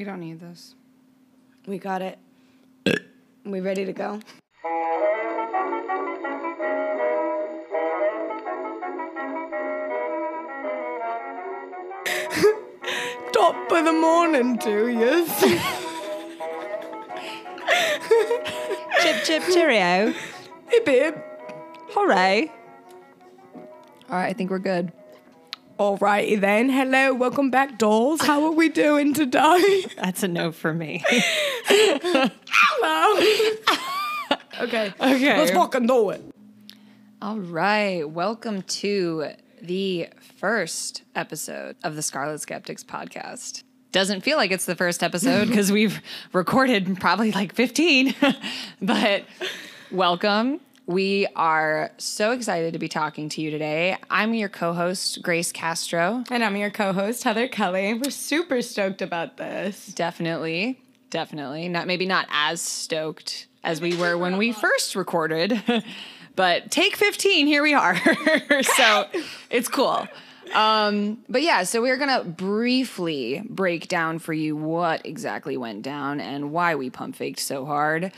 We don't need this. We got it. we ready to go? Top of the morning to you. Chip, chip, cheerio. hey, babe. Hooray. All right, I think we're good. Alrighty then. Hello, welcome back, dolls. How are we doing today? That's a no for me. Hello. okay. Okay. Let's fucking do it. All right, welcome to the first episode of the Scarlet Skeptics podcast. Doesn't feel like it's the first episode because we've recorded probably like 15, but welcome. We are so excited to be talking to you today. I'm your co host, Grace Castro. And I'm your co-host, Heather Kelly. We're super stoked about this. Definitely, definitely. Not maybe not as stoked as we were when we first recorded, but take 15, here we are. so it's cool. Um, but yeah, so we're gonna briefly break down for you what exactly went down and why we pump faked so hard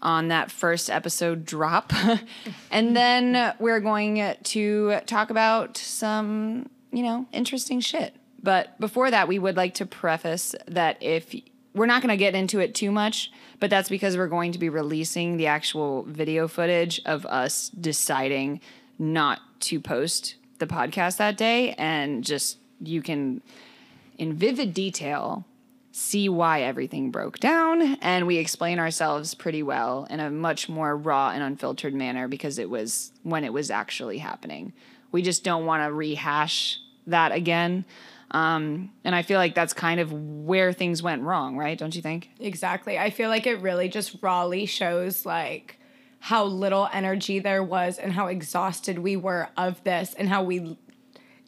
on that first episode drop. and then we're going to talk about some, you know, interesting shit. But before that, we would like to preface that if we're not going to get into it too much, but that's because we're going to be releasing the actual video footage of us deciding not to post the podcast that day and just you can in vivid detail see why everything broke down and we explain ourselves pretty well in a much more raw and unfiltered manner because it was when it was actually happening. We just don't want to rehash that again. Um, and I feel like that's kind of where things went wrong, right? Don't you think? Exactly. I feel like it really just rawly shows like how little energy there was and how exhausted we were of this and how we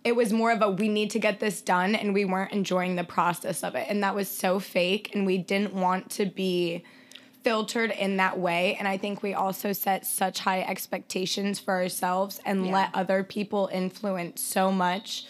it was more of a we need to get this done and we weren't enjoying the process of it and that was so fake and we didn't want to be filtered in that way and i think we also set such high expectations for ourselves and Yeah. let other people influence so much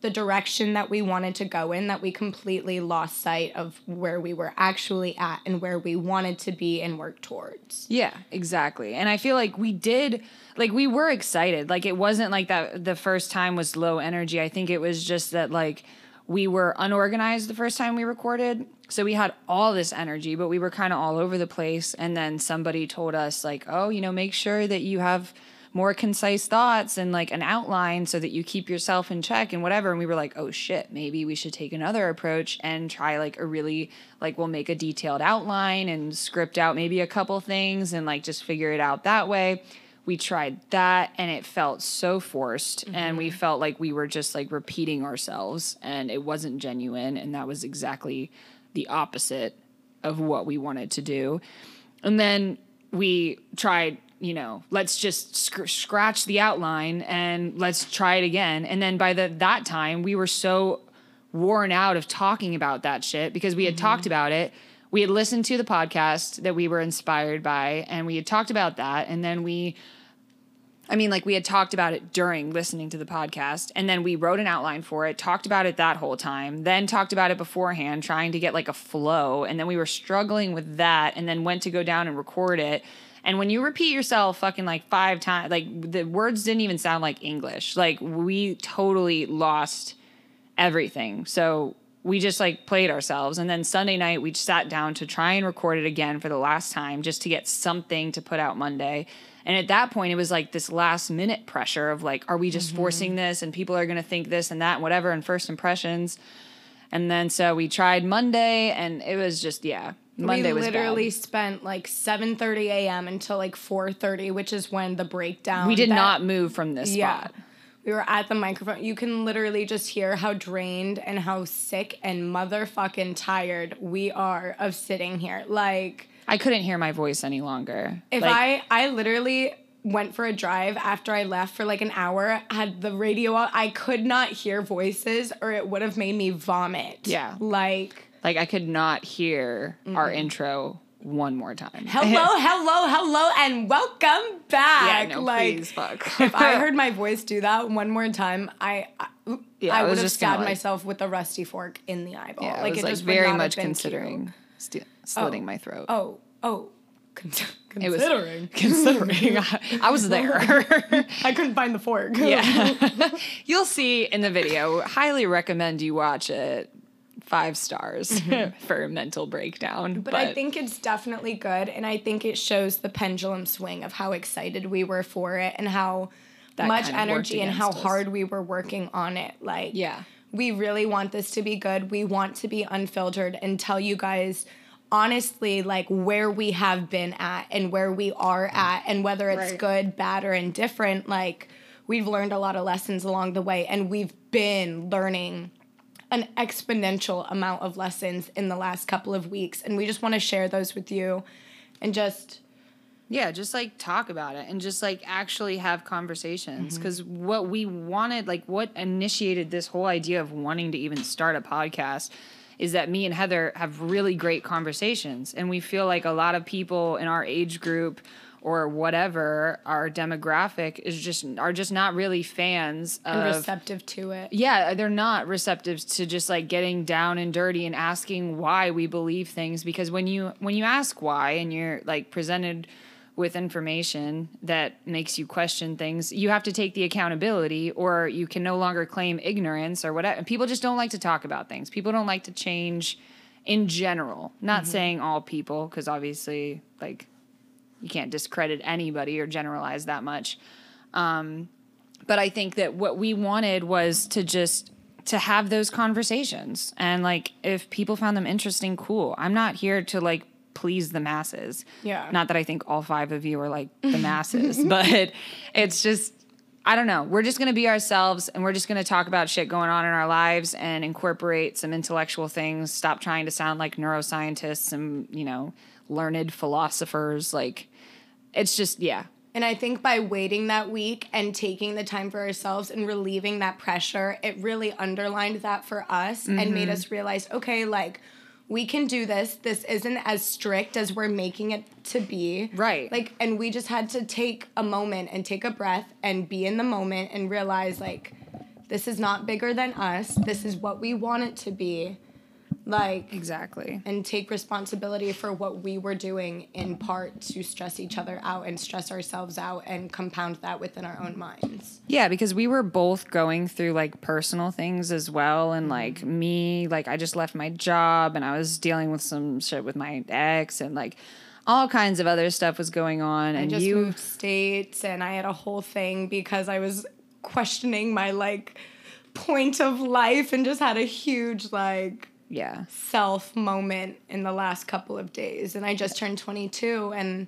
the direction that we wanted to go in that we completely lost sight of where we were actually at and where we wanted to be and work towards Yeah, exactly. And I feel like we did like we were excited. Like it wasn't like that the first time was low energy. I think it was just that like we were unorganized the first time we recorded. So we had all this energy, but we were kind of all over the place and then somebody told us like, "Oh, you know, make sure that you have more concise thoughts and like an outline so that you keep yourself in check and whatever. And we were like, oh shit, maybe we should take another approach and try like a really, like, we'll make a detailed outline and script out maybe a couple things and like just figure it out that way. We tried that and it felt so forced. And we mm-hmm. felt like we were just like repeating ourselves and it wasn't genuine. And that was exactly the opposite of what we wanted to do. And then we tried, you know, let's just sc- scratch the outline and let's try it again. And then by the that time, we were so worn out of talking about that shit because we had mm-hmm. talked about it. We had listened to the podcast that we were inspired by and we had talked about that and then we I mean, like we had talked about it during listening to the podcast, and then we wrote an outline for it, talked about it that whole time, then talked about it beforehand, trying to get like a flow, and then we were struggling with that, and then went to go down and record it. And when you repeat yourself fucking like five times, like the words didn't even sound like English. Like we totally lost everything. So we just like played ourselves. And then Sunday night, we sat down to try and record it again for the last time just to get something to put out Monday. And at that point, it was like this last minute pressure of like, are we just mm-hmm. forcing this and people are going to think this and that and whatever and first impressions. And then so we tried Monday and it was just, yeah, Monday we was literally bad. spent like 7:30 a.m. until like 4:30, which is when the breakdown. We did that- not move from this Yeah. spot. We were at the microphone. You can literally just hear how drained and how sick and motherfucking tired we are of sitting here. Like I couldn't hear my voice any longer. if Like, I I literally went for a drive after I left for like an hour, had the radio out, I could not hear voices or it would have made me vomit. Yeah. Like like I could not hear our intro one more time. hello, hello, hello, and welcome back. yeah, no, like please, fuck. if I heard my voice do that one more time, I, I Yeah, I would have stabbed like- myself with a rusty fork in the eyeball. Yeah, like it was it like just very much considering sti- oh. slitting my throat. Oh, oh, con- It was- considering. Considering I, I was there. I couldn't find the fork. yeah. You'll see in the video. Highly recommend you watch it. Five stars for a mental breakdown. Mm-hmm. But, I think it's definitely good, and I think it shows the pendulum swing of how excited we were for it and how much energy and how us. hard we were working on it. Like, Yeah. we really want this to be good. We want to be unfiltered and tell you guys honestly like where we have been at and where we are at and whether it's Right. good, bad or indifferent like we've learned a lot of lessons along the way and we've been learning an exponential amount of lessons in the last couple of weeks and we just want to share those with you and just Yeah, just like talk about it and just like actually have conversations. Mm-hmm. Because what we wanted, like what initiated this whole idea of wanting to even start a podcast is that me and Heather have really great conversations. And we feel like a lot of people in our age group or whatever, our demographic is just are just not really fans and receptive to it. yeah, they're not receptive to just like getting down and dirty and asking why we believe things because when you when you ask why and you're like presented with information that makes you question things, you have to take the accountability or you can no longer claim ignorance or whatever. And people just don't like to talk about things. People don't like to change in general. Not mm-hmm. saying all people because obviously like you can't discredit anybody or generalize that much. Um, but I think that what we wanted was to just to have those conversations and like if people found them interesting cool. I'm not here to like please the masses. Yeah. not that i think all five of you are like the masses but it's just i don't know. We're just going to be ourselves and we're just going to talk about shit going on in our lives and incorporate some intellectual things. Stop trying to sound like neuroscientists and you know learned philosophers like it's just yeah And I think by waiting that week and taking the time for ourselves and relieving that pressure, it really underlined that for us and made mm-hmm. us realize okay, like, we can do this. This isn't as strict as we're making it to be. Right. Like, and we just had to take a moment and take a breath and be in the moment and realize, like, this is not bigger than us. This is what we want it to be. Like, exactly and take responsibility for what we were doing in part to stress each other out and stress ourselves out and compound that within our own minds. Yeah, because we were both going through like personal things as well. And Mm-hmm. like me, like I just left my job and I was dealing with some shit with my ex and like all kinds of other stuff was going on. I And just you, moved states and I had a whole thing because I was questioning my like point of life and just had a huge like yeah. self moment in the last couple of days and I just turned 22 and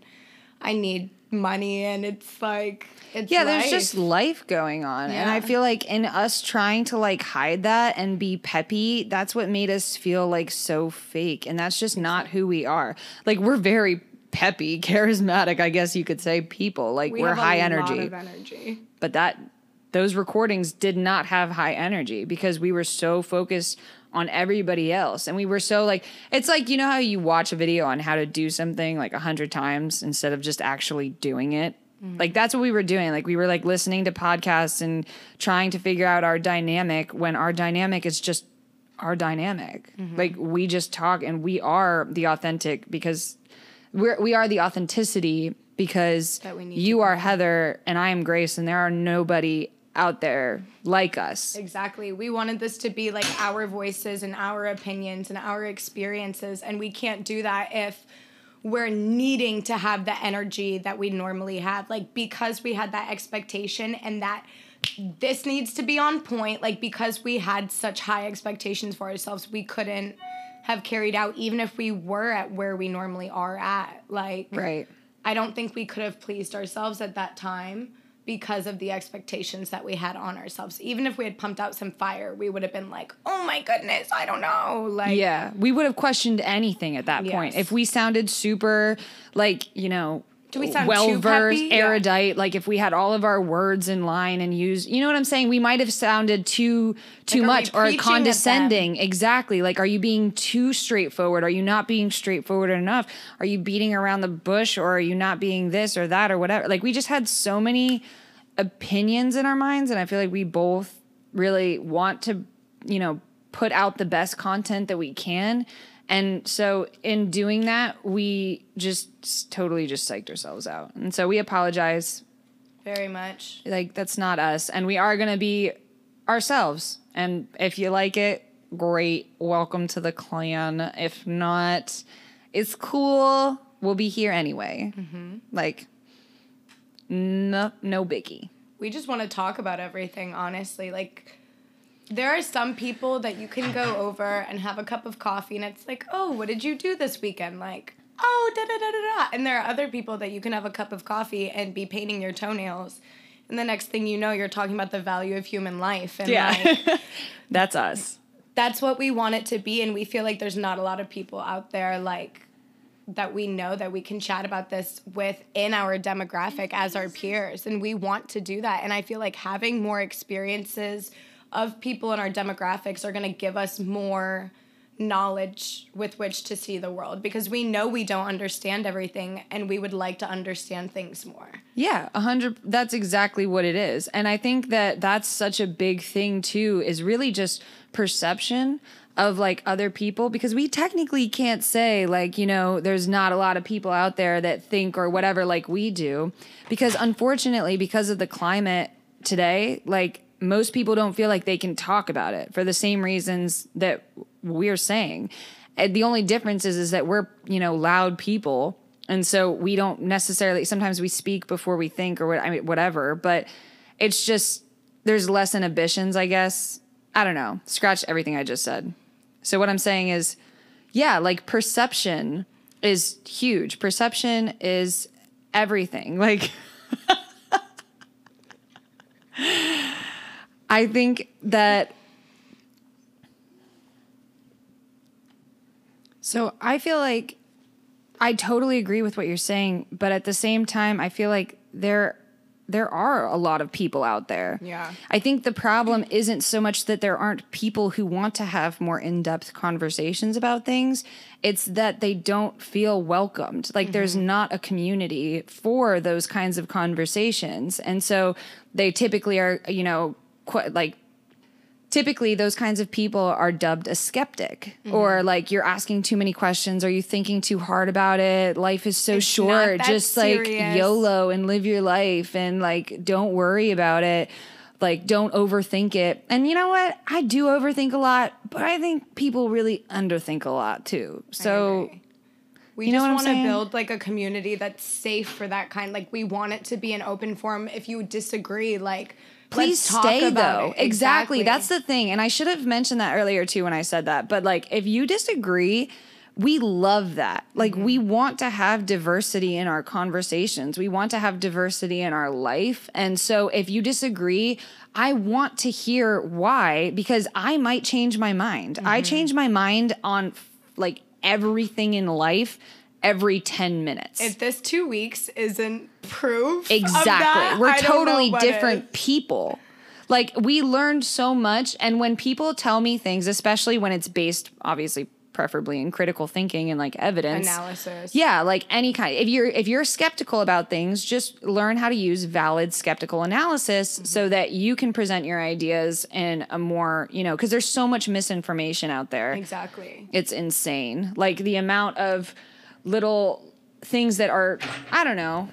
I need money and it's like it's Yeah, there's just life going on. And I feel like in us trying to like hide that and be peppy, that's what made us feel like so fake. And that's just not who we are. Like we're very peppy, charismatic, I guess you could say, people. Like we are high energy. energy. but that those recordings did not have high energy because we were so focused on everybody else. And we were so like it's like you know how you watch a video on how to do something like a hundred times instead of just actually doing it? Mm-hmm. Like that's what we were doing. Like we were like listening to podcasts and trying to figure out our dynamic when our dynamic is just our dynamic. Mm-hmm. Like we just talk and we are the authentic because we're we are the authenticity because That we need you are Heather and I am Grace and there are nobody out there like us. Exactly. We wanted this to be like our voices and our opinions and our experiences. And we can't do that if we're needing to have the energy that we normally have. Like, because we had that expectation and that this needs to be on point, like, because we had such high expectations for ourselves, we couldn't have carried out, even if we were at where we normally are at. Like, Right. I don't think we could have pleased ourselves at that time because of the expectations that we had on ourselves. Even if we had pumped out some fire, we would have been like, "Oh my goodness, I don't know." Like Yeah. We would have questioned anything at that point. If we sounded super like, you know, Do we sound well versed, peppy? Yeah. erudite, like if we had all of our words in line and used you know what I'm saying? We might have sounded too too Like, much or preaching at them? condescending. Exactly. Like are you being too straightforward? Are you not being straightforward enough? Are you beating around the bush or are you not being this or that or whatever? Like we just had so many opinions in our minds and I feel like we both really want to, you know, put out the best content that we can. And so in doing that, we just totally just psyched ourselves out. And so we apologize. Very much. Like that's not us. And we are going to be ourselves. And if you like it, great. Welcome to the clan. If not, it's cool. We'll be here anyway. Mm-hmm. Like no no biggie. We just want to talk about everything, honestly. Like, there are some people that you can go over and have a cup of coffee, and it's like, oh, what did you do this weekend? Like, oh, da da da da da. And there are other people that you can have a cup of coffee and be painting your toenails. And the next thing you know, you're talking about the value of human life. And like, That's us. that's what we want it to be and we feel like there's not a lot of people out there like that we know that we can chat about this within our demographic as our peers and we want to do that and i feel like having more experiences of people in our demographics are going to give us more knowledge with which to see the world because we know we don't understand everything and we would like to understand things more Yeah, a hundred. That's exactly what it is, and I think that that's such a big thing too. Is really just perception of like other people because we technically can't say like you know there's not a lot of people out there that think or whatever like we do because unfortunately because of the climate today like most people don't feel like they can talk about it for the same reasons that we're saying. The only difference is is that we're you know loud people. And so we don't necessarily sometimes we speak before we think or what I mean whatever but it's just there's less inhibitions I guess. I don't know. Scratch everything I just said. So what I'm saying is yeah like perception is huge. Perception is everything. Like I think that So I feel like I totally agree with what you're saying, but at the same time, I feel like there there are a lot of people out there. Yeah. I think the problem isn't so much that there aren't people who want to have more in-depth conversations about things, it's that they don't feel welcomed. Like there's mm-hmm. not a community for those kinds of conversations. And so they typically are, you know, quite like typically those kinds of people are dubbed a skeptic Mm-hmm. or like you're asking too many questions are you thinking too hard about it life is so It's short just like yolo and live your life and like don't worry about it like don't overthink it and you know what i do overthink a lot but i think people really underthink a lot too so. We You know just want to build like a community that's safe for that kind. Like we want it to be an open forum. If you disagree, like please let's talk stay though. it. Exactly. That's the thing. And I should have mentioned that earlier too when I said that. But like if you disagree, we love that. Like we mm-hmm. want to have diversity in our conversations. We want to have diversity in our life. And so if you disagree, I want to hear why because I might change my mind. I mm-hmm. change my mind on like everything in life every 10 minutes. If this two weeks isn't proof, of Exactly. that, We're I totally different people. Like we learned so much and when people tell me things, especially when it's based obviously preferably in critical thinking and like evidence analysis. yeah, like any kind. If you're if you're skeptical about things, just learn how to use valid skeptical analysis Mm-hmm. so that you can present your ideas in a more, you know, because there's so much misinformation out there exactly. it's insane. Like the amount of little things that are, I don't know,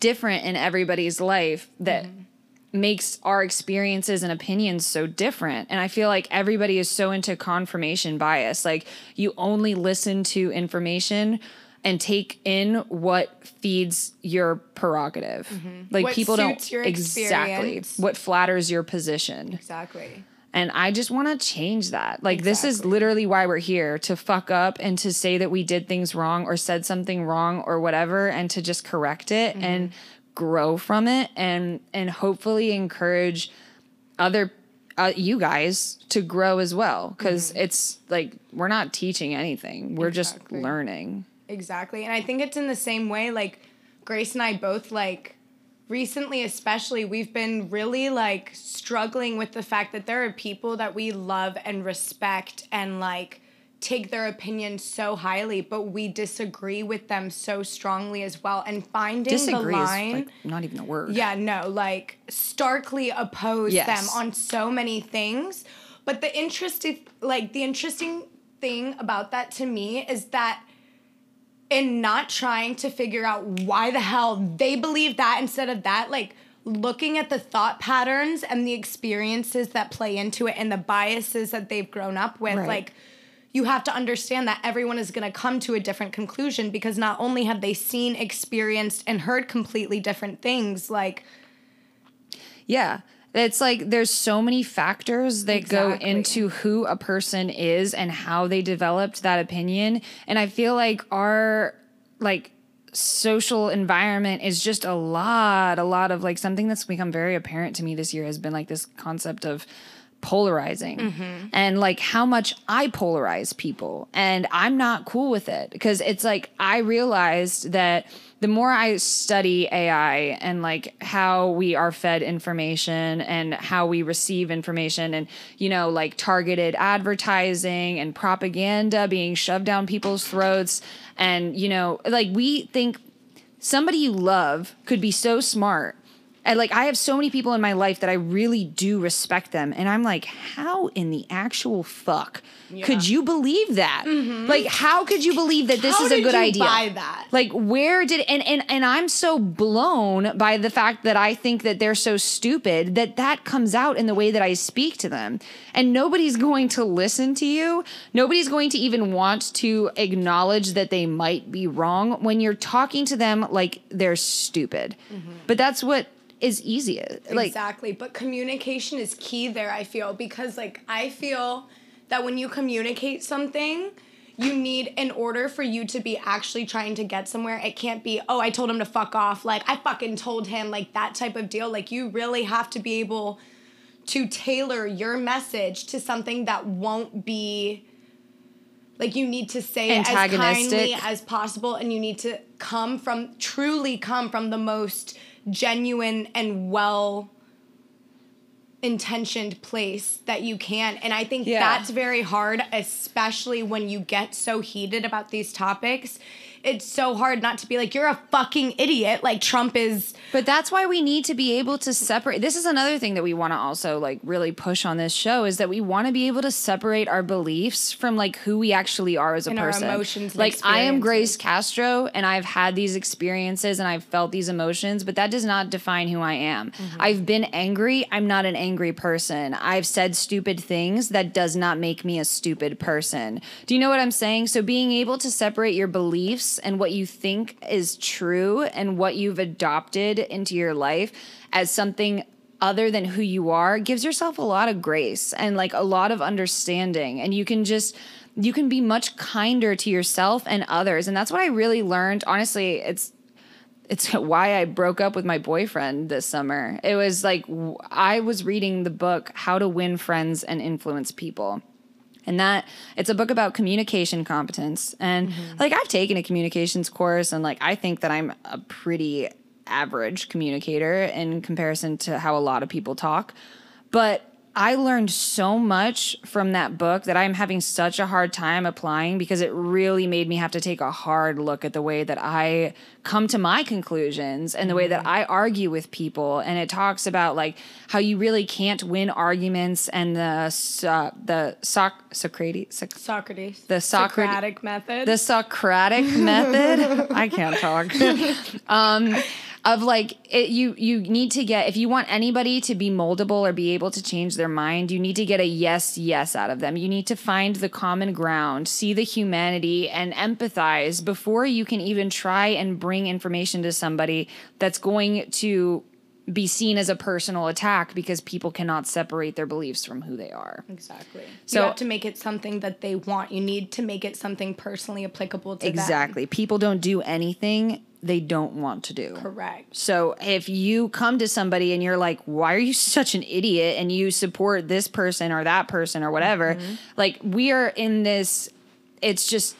different in everybody's life that mm-hmm. makes our experiences and opinions so different. And I feel like everybody is so into confirmation bias. Like you only listen to information and take in what feeds your prerogative. Mm-hmm. Like What people don't your exactly experience. what flatters your position. Exactly. And I just want to change that. Like, this is literally why we're here to fuck up and to say that we did things wrong or said something wrong or whatever, and to just correct it Mm-hmm. and grow from it and and hopefully encourage other uh, you guys to grow as well because it's like we're not teaching anything we're just Mm-hmm. Learning Exactly. And I think it's in the same way, like Grace and I both like recently especially we've been really like struggling with the fact that there are people that we love and respect and like take their opinion so highly, but we disagree with them so strongly as well. And finding Disagree the is line. like not even a word. Yeah, no, like starkly oppose Yes. them on so many things. But the interesting like the interesting thing about that to me is that in not trying to figure out why the hell they believe that instead of that, like looking at the thought patterns and the experiences that play into it and the biases that they've grown up with, Right. like you have to understand that everyone is going to come to a different conclusion because not only have they seen, experienced, and heard completely different things, like Yeah. It's like there's so many factors that go into who a person is and how they developed that opinion. And I feel like our like social environment is just a lot, a lot of like something that's become very apparent to me this year has been like this concept of polarizing mm-hmm. and like how much I polarize people. And I'm not cool with it because it's like I realized that the more I study AI and like how we are fed information and how we receive information and, you know, like targeted advertising and propaganda being shoved down people's throats. And, you know, like we think somebody you love could be so smart. And like I have so many people in my life that I really do respect them. And I'm like, how in the actual fuck could you believe that? Mm-hmm. Like, how could you believe that this How is a did good you idea? buy that? Like, where did and and and I'm so blown by the fact that I think that they're so stupid that that comes out in the way that I speak to them. And nobody's going to listen to you. Nobody's going to even want to acknowledge that they might be wrong when you're talking to them like they're stupid. Mm-hmm. But that's what is easy. Uh, like exactly. But communication is key there, I feel, because like I feel that when you communicate something, you need in order for you to be actually trying to get somewhere, it can't be, oh, I told him to fuck off. Like I fucking told him, like that type of deal. Like you really have to be able to tailor your message to something that won't be like you need to say it as kindly as possible and you need to come from truly come from the most genuine and well intentioned place that you can and i think Yeah. that's very hard especially when you get so heated about these topics it's so hard not to be like you're a fucking idiot like trump is But that's why we need to be able to separate. This is another thing that we want to also like really push on this show is that we want to be able to separate our beliefs from like who we actually are as a And our person. emotions and like I am. Grace Castro and I've had these experiences and I've felt these emotions, but that does not define who I am. Mm-hmm. I've been angry. I'm not an angry person. I've said stupid things. That does not make me a stupid person. Do you know what I'm saying? So being able to separate your beliefs and what you think is true and what you've adopted into your life as something other than who you are gives yourself a lot of grace and like a lot of understanding and you can just you can be much kinder to yourself and others and that's what i really learned honestly it's it's why I broke up with my boyfriend this summer. It was like i was reading the book How to Win Friends and Influence People. And that it's a book about communication competence. And mm-hmm. like I've taken a communications course and like I think that I'm a pretty average communicator in comparison to how a lot of people talk. But I learned so much from that book that I'm having such a hard time applying because it really made me have to take a hard look at the way that I come to my conclusions and the way that I argue with people. And it talks about like how you really can't win arguments and the the Soc- Socrates Soc- socrates The Socrat- socratic method the Socratic method. I can't talk. um, of like it, you you need to get if you want anybody to be moldable or be able to change their mind, you need to get a yes yes out of them. You need to find the common ground, see the humanity, and empathize before you can even try and bring information to somebody that's going to be seen as a personal attack because people cannot separate their beliefs from who they are. exactly So- you have to make it something that they want you need to make it something personally applicable to them Exactly. People don't do anything they don't want to do. correct So if you come to somebody and you're like, why are you such an idiot? And you support this person or that person or whatever, mm-hmm. like we are in this, it's just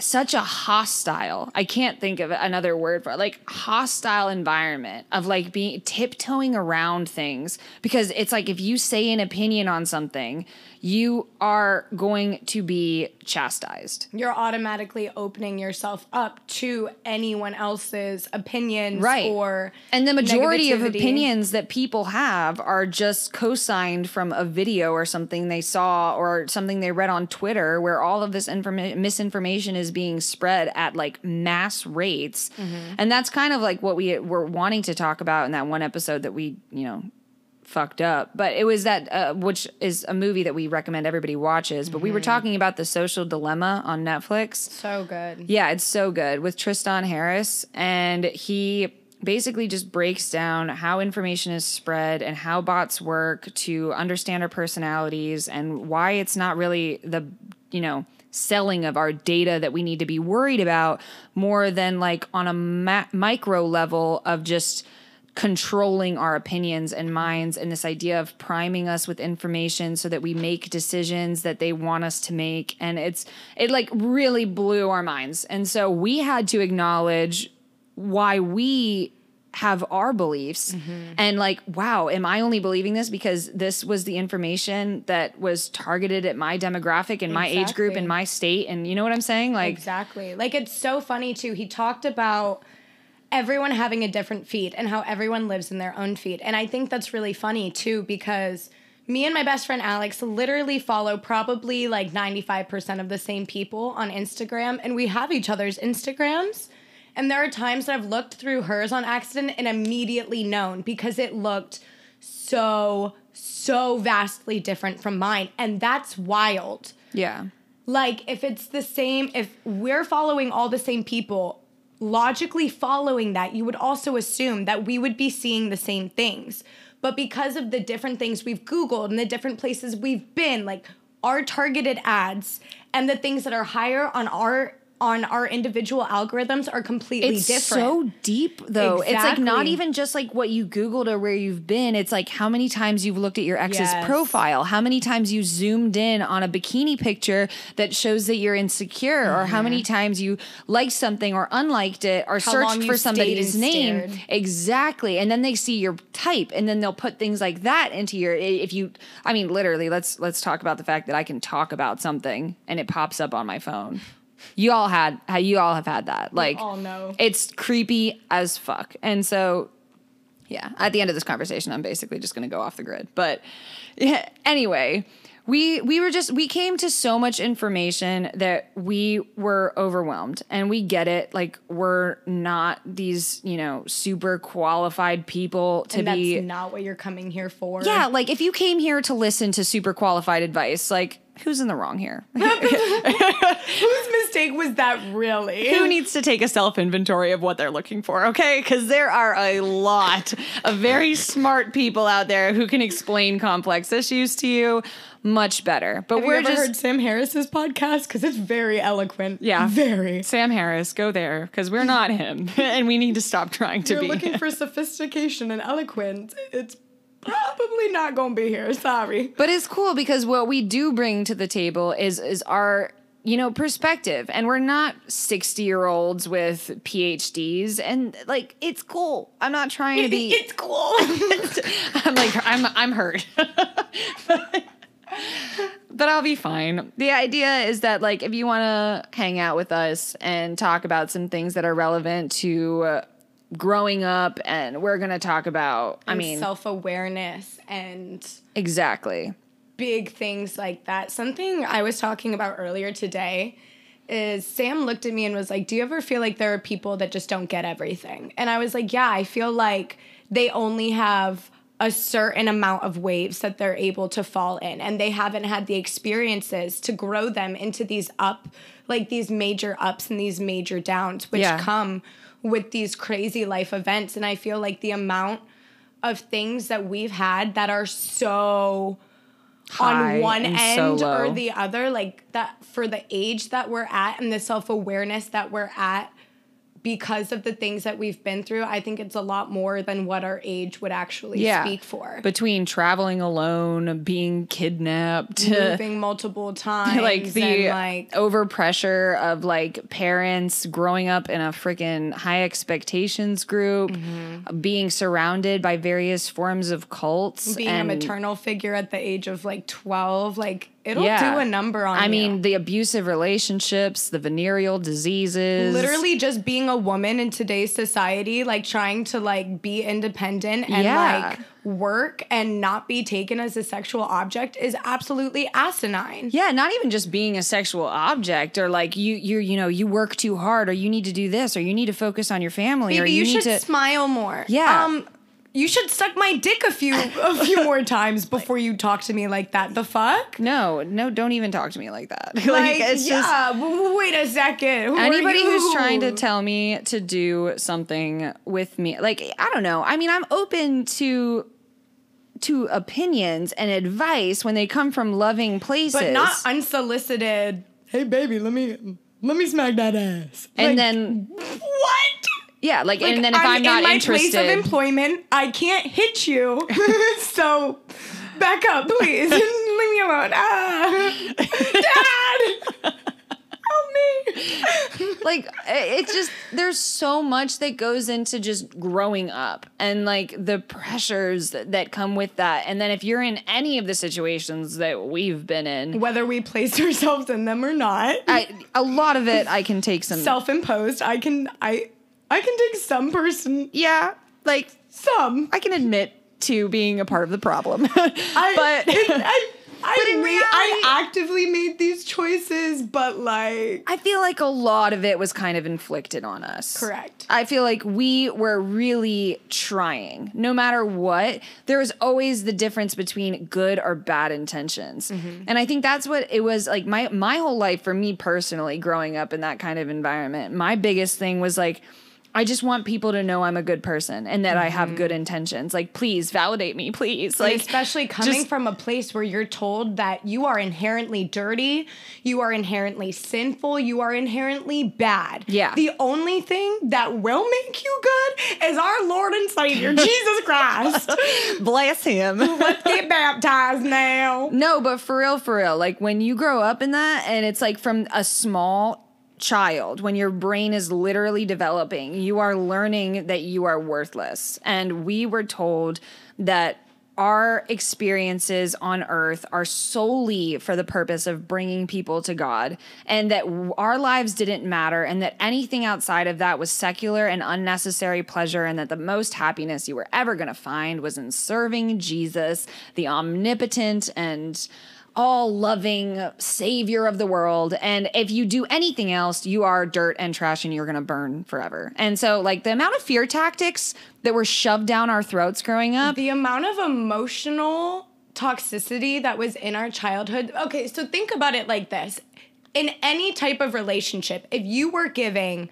such a hostile, I can't think of another word for it, like hostile environment of like being tiptoeing around things because it's like if you say an opinion on something, you are going to be chastised. You're automatically opening yourself up to anyone else's opinions Right. or And the majority of opinions that people have are just co signed from a video or something they saw or something they read on Twitter where all of this informa- misinformation is being spread at like mass rates. Mm-hmm. And that's kind of like what we were wanting to talk about in that one episode that we, you know, fucked up. But it was that, uh, which is a movie that we recommend everybody watches. But Mm-hmm. we were talking about The Social Dilemma on Netflix. So good. Yeah, it's so good with Tristan Harris. And he basically just breaks down how information is spread and how bots work to understand our personalities and why it's not really the, you know, selling of our data that we need to be worried about more than like on a ma- micro level of just controlling our opinions and minds and this idea of priming us with information so that we make decisions that they want us to make. And it's it like really blew our minds. And so we had to acknowledge why we have our beliefs mm-hmm. and like wow am i only believing this because this was the information that was targeted at my demographic and my age group Exactly. and my state and you know what i'm saying like Exactly. Like it's so funny too. He talked about everyone having a different feed and how everyone lives in their own feed. And I think that's really funny too because me and my best friend Alex literally follow probably like 95% of the same people on Instagram and we have each other's Instagrams. And there are times that I've looked through hers on accident and immediately known because it looked so so vastly different from mine. And that's wild. Yeah. Like if it's the same if we're following all the same people logically following that you would also assume that we would be seeing the same things. But because of the different things we've googled and the different places we've been like our targeted ads and the things that are higher on our on our individual algorithms are completely different. it's different so deep though Exactly. it's like not even just like what you googled or where you've been it's like how many times you've looked at your ex's Yes. profile how many times you zoomed in on a bikini picture that shows that you're insecure or how many times you liked something or unliked it or Mm-hmm. How searched for somebody's name stared. exactly and then they see your type and then they'll put things like that into your if you i mean literally let's let's talk about the fact that i can talk about something and it pops up on my phone you all had you all have had that. Like all know. it's creepy as fuck. And so yeah at the end of this conversation i'm basically just going to go off the grid. But yeah, anyway we we were just we came to so much information that we were overwhelmed. And we get it like we're not these you know super qualified people to and that's be not what you're coming here for. Yeah like if you came here to listen to super qualified advice like who's in the wrong here whose mistake was that really who needs to take a self inventory of what they're looking for, okay? Because there are a lot of very smart people out there who can explain complex issues to you much better. But Have we're you ever just heard Sam Harris's podcast? Because it's very eloquent. Yeah. Very. Sam Harris, go there because we're not him, and we need to stop trying to You're be. looking for sophistication and eloquence. It's probably not to be here. Sorry. But it's cool because what we do bring to the table is is our you know perspective and we're not 60 year olds with phds and like it's cool i'm not trying to be it's cool. i'm like i'm i'm hurt but i'll be fine the idea is that like if you want to hang out with us and talk about some things that are relevant to uh, growing up and we're going to talk about i mean self awareness and exactly big things like that. Something I was talking about earlier today is Sam looked at me and was like, Do you ever feel like there are people that just don't get everything? And I was like, Yeah, I feel like they only have a certain amount of waves that they're able to fall in and they haven't had the experiences to grow them into these up like these major ups and these major downs which Yeah. come with these crazy life events. And I feel like the amount of things that we've had that are so High on one end so or the other like that for the age that we're at and the self-awareness that we're at because of the things that we've been through, I think it's a lot more than what our age would actually Yeah. speak for. Between traveling alone, being kidnapped, moving multiple times, like the like overpressure of like parents growing up in a freaking high expectations group, Mm-hmm. being surrounded by various forms of cults, being and a maternal figure at the age of like twelve, like it'll Yeah. do a number on I you. mean, the abusive relationships, the venereal diseases, literally just being a woman in today's society like trying to like be independent and Yeah. like work and not be taken as a sexual object is absolutely asinine Yeah, not even just being a sexual object or like you you you know, you work too hard or you need to do this or you need to focus on your family or you, you, need should to smile more Yeah. um you should suck my dick a few a few more times before you talk to me like that. The fuck? No, no, don't even talk to me like that. like, like it's just yeah w- w- wait a second. Who anybody who's trying to tell me to do something with me like i don't know. I mean i'm open to to opinions and advice when they come from loving places. but not unsolicited. Hey baby let me let me smack that ass. And Like, then what yeah like, Like, and then if i'm, not in my interested place of employment, I can't hit you. so back up, please. Leave me alone. Ah. Dad, help me. like it's just there's so much that goes into just growing up and like the pressures that, that come with that and then if you're in any of the situations that we've been in Whether we place ourselves in them or not, I, a lot of it i can take some self-imposed. I can I I can take some person yeah like some. I can admit to being a part of the problem. I, but it- I I, But in made, reality- I actively made these choices, but like I feel like a lot of it was kind of inflicted on us. correct. I feel like we were really trying. No matter what, there was always the difference between good or bad intentions. Mm-hmm. And I think that's what it was like my my whole life for me personally growing up in that kind of environment. My biggest thing was like I just want people to know I'm a good person and that I have mm-hmm. good intentions. Like please validate me, please. Like Like especially coming just- from a place where you're told that you are inherently dirty, you are inherently sinful, you are inherently bad. Yeah. The only thing that will make you good is our Lord and Savior Jesus Christ. bless him. Let's get baptized now. No, but for real, for real. Like when you grow up in that, and it's like from a small child, when your brain is literally developing, you are learning that you are worthless. And we were told that our experiences on earth are solely for the purpose of bringing people to God, and that our lives didn't matter, and that anything outside of that was secular and unnecessary pleasure, and that the most happiness you were ever going to find was in serving Jesus, the omnipotent and all loving savior of the world. And if you do anything else, you are dirt and trash and you're going to burn forever. And so, like, the amount of fear tactics that were shoved down our throats growing up. The amount of emotional toxicity that was in our childhood. Okay, so think about it like this. In any type of relationship, if you were giving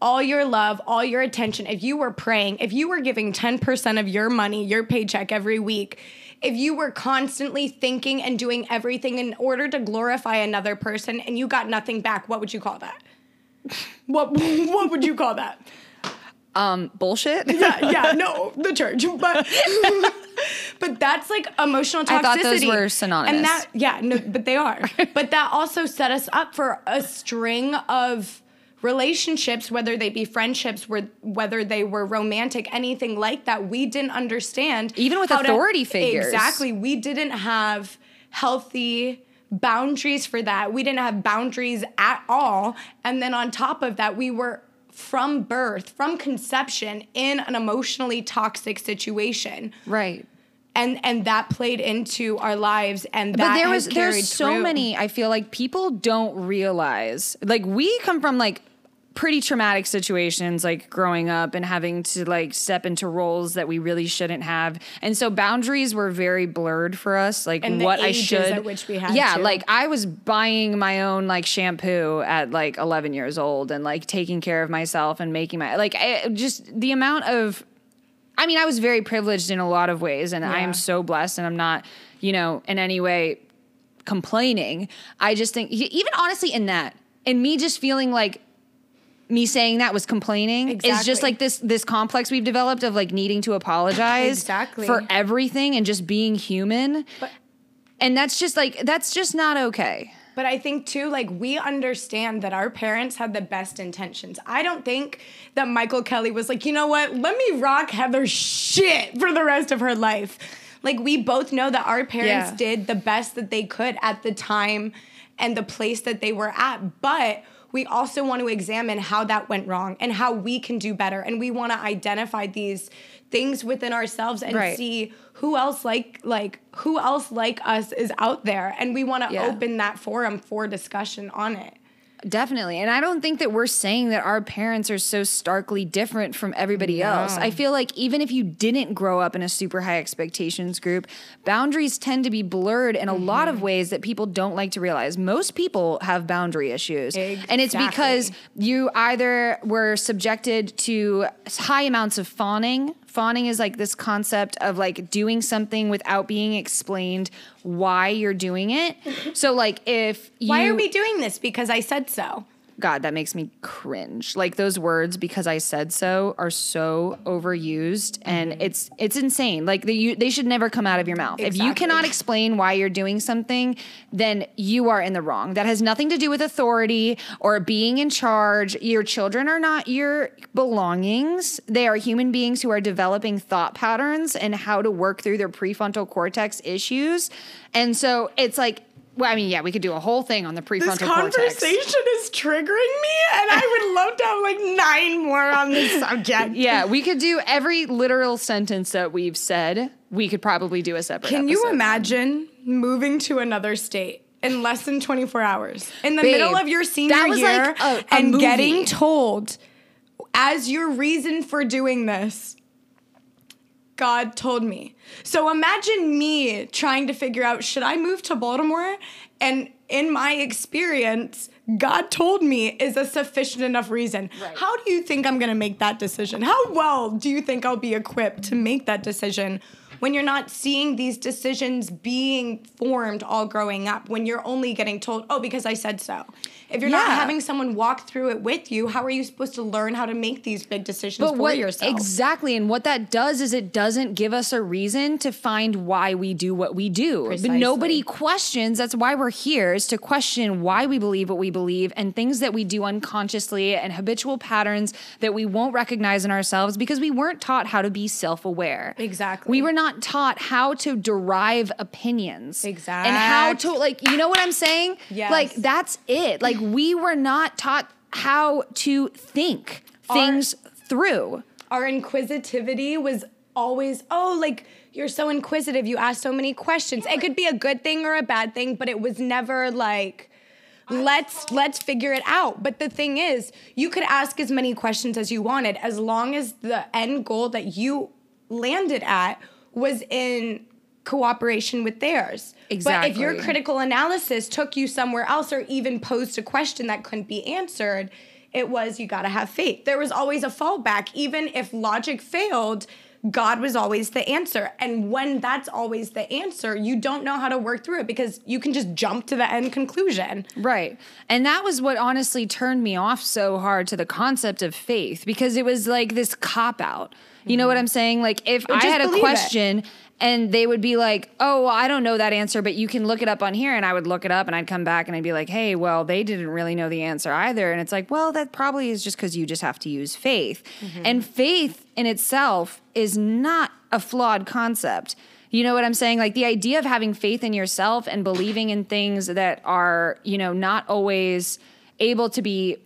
all your love, all your attention, if you were praying, if you were giving 10% of your money, your paycheck every week, if you were constantly thinking and doing everything in order to glorify another person and you got nothing back, what would you call that? What what would you call that? Um, bullshit. yeah, yeah, no, the church, but but that's like emotional toxicity. I thought those were synonymous. And that, yeah, no, but they are. but that also set us up for a string of relationships, whether they be friendships, where whether they were romantic, anything like that. We didn't understand, Even with how to- authority figures. Exactly, we didn't have healthy boundaries for that. We didn't have boundaries at all. And then on top of that, we were from birth, from conception, in an emotionally toxic situation. right. And and that played into our lives and that but there was there's so through. many i feel like people don't realize like we come from like pretty traumatic situations like growing up and having to like step into roles that we really shouldn't have and so boundaries were very blurred for us like And what i should which we had yeah to. like i was buying my own like shampoo at like 11 years old and like taking care of myself and making my like I, just the amount of I mean, I was very privileged in a lot of ways, and I am so blessed, and I'm not, you know, in any way complaining. I just think, even honestly, in that, in me just feeling like me saying that was complaining. It's just like this this complex we've developed of like needing to apologize Exactly. for everything and just being human. But- and that's just like that's just not okay. But I think too, like we understand that our parents had the best intentions. I don't think that Michael Kelly was like, you know what, let me rock Heather's shit for the rest of her life. Like we both know that our parents Yeah. did the best that they could at the time and the place that they were at. But we also want to examine how that went wrong and how we can do better. And we want to identify these things within ourselves and Right. see who else like like who else like us is out there and we want to Yeah. open that forum for discussion on it Definitely. And I don't think that we're saying that our parents are so starkly different from everybody else. I feel like even if you didn't grow up in a super high expectations group, boundaries tend to be blurred in a lot Mm-hmm. of ways that people don't like to realize. Most people have boundary issues. And it's because you either were subjected to high amounts of fawning. Fawning is like this concept of like doing something without being explained why you're doing it. So like if you why are we doing this because i said so God, that makes me cringe. Like those words because I said so are so overused and mm-hmm. it's it's insane. Like they you, they should never come out of your mouth. If you cannot explain why you're doing something, then you are in the wrong. That has nothing to do with authority or being in charge. Your children are not your belongings. They are human beings who are developing thought patterns and how to work through their prefrontal cortex issues. And so it's like well, I mean, yeah, we could do a whole thing on the prefrontal cortex. this cortex. conversation is triggering me and i would love to have like nine more on this subject Yeah, we could do every literal sentence that we've said. We could probably do a separate. can you imagine moving to another state in less than 24 hours in the Babe, middle of your senior year like a- a and movie. getting told as your reason for doing this God told me. So imagine me trying to figure out should I move to Baltimore? And in my experience, God told me is a sufficient enough reason. Right. How do you think I'm gonna make that decision? How well do you think I'll be equipped to make that decision when you're not seeing these decisions being formed all growing up? When you're only getting told, oh, because I said so. If you're not having someone walk through it with you, how are you supposed to learn how to make these big decisions for what yourself? exactly? And what that does is it doesn't give us a reason to find why we do what we do. But nobody questions. That's why we're here is to question why we believe what we believe and things that we do unconsciously and habitual patterns that we won't recognize in ourselves because we weren't taught how to be self-aware. Exactly. We were not taught how to derive opinions. Exactly. And how to like you know what I'm saying? Yeah. Like that's it. Like we were not taught how to think things through. our inquisitivity was always oh like you're so inquisitive you ask so many questions it could be a good thing or a bad thing but it was never like let's let's figure it out but the thing is you could ask as many questions as you wanted as long as the end goal that you landed at was in cooperation with theirs but if your critical analysis took you somewhere else or even posed a question that couldn't be answered it was you got to have faith there was always a fallback even if logic failed god was always the answer and when that's always the answer you don't know how to work through it because you can just jump to the end conclusion Right. And that was what honestly turned me off so hard to the concept of faith because it was like this cop out. You know what mm-hmm. I'm saying? Like if I had a question it. And they would be like, "Oh, well, I don't know that answer, but you can look it up on here." And I would look it up and I'd come back and I'd be like, "Hey, well, they didn't really know the answer either." And it's like, "Well, that probably is just cuz you just have to use faith." Mm-hmm. And faith in itself is not a flawed concept. You know what I'm saying? Like the idea of having faith in yourself and believing in things that are, you know, not always able to be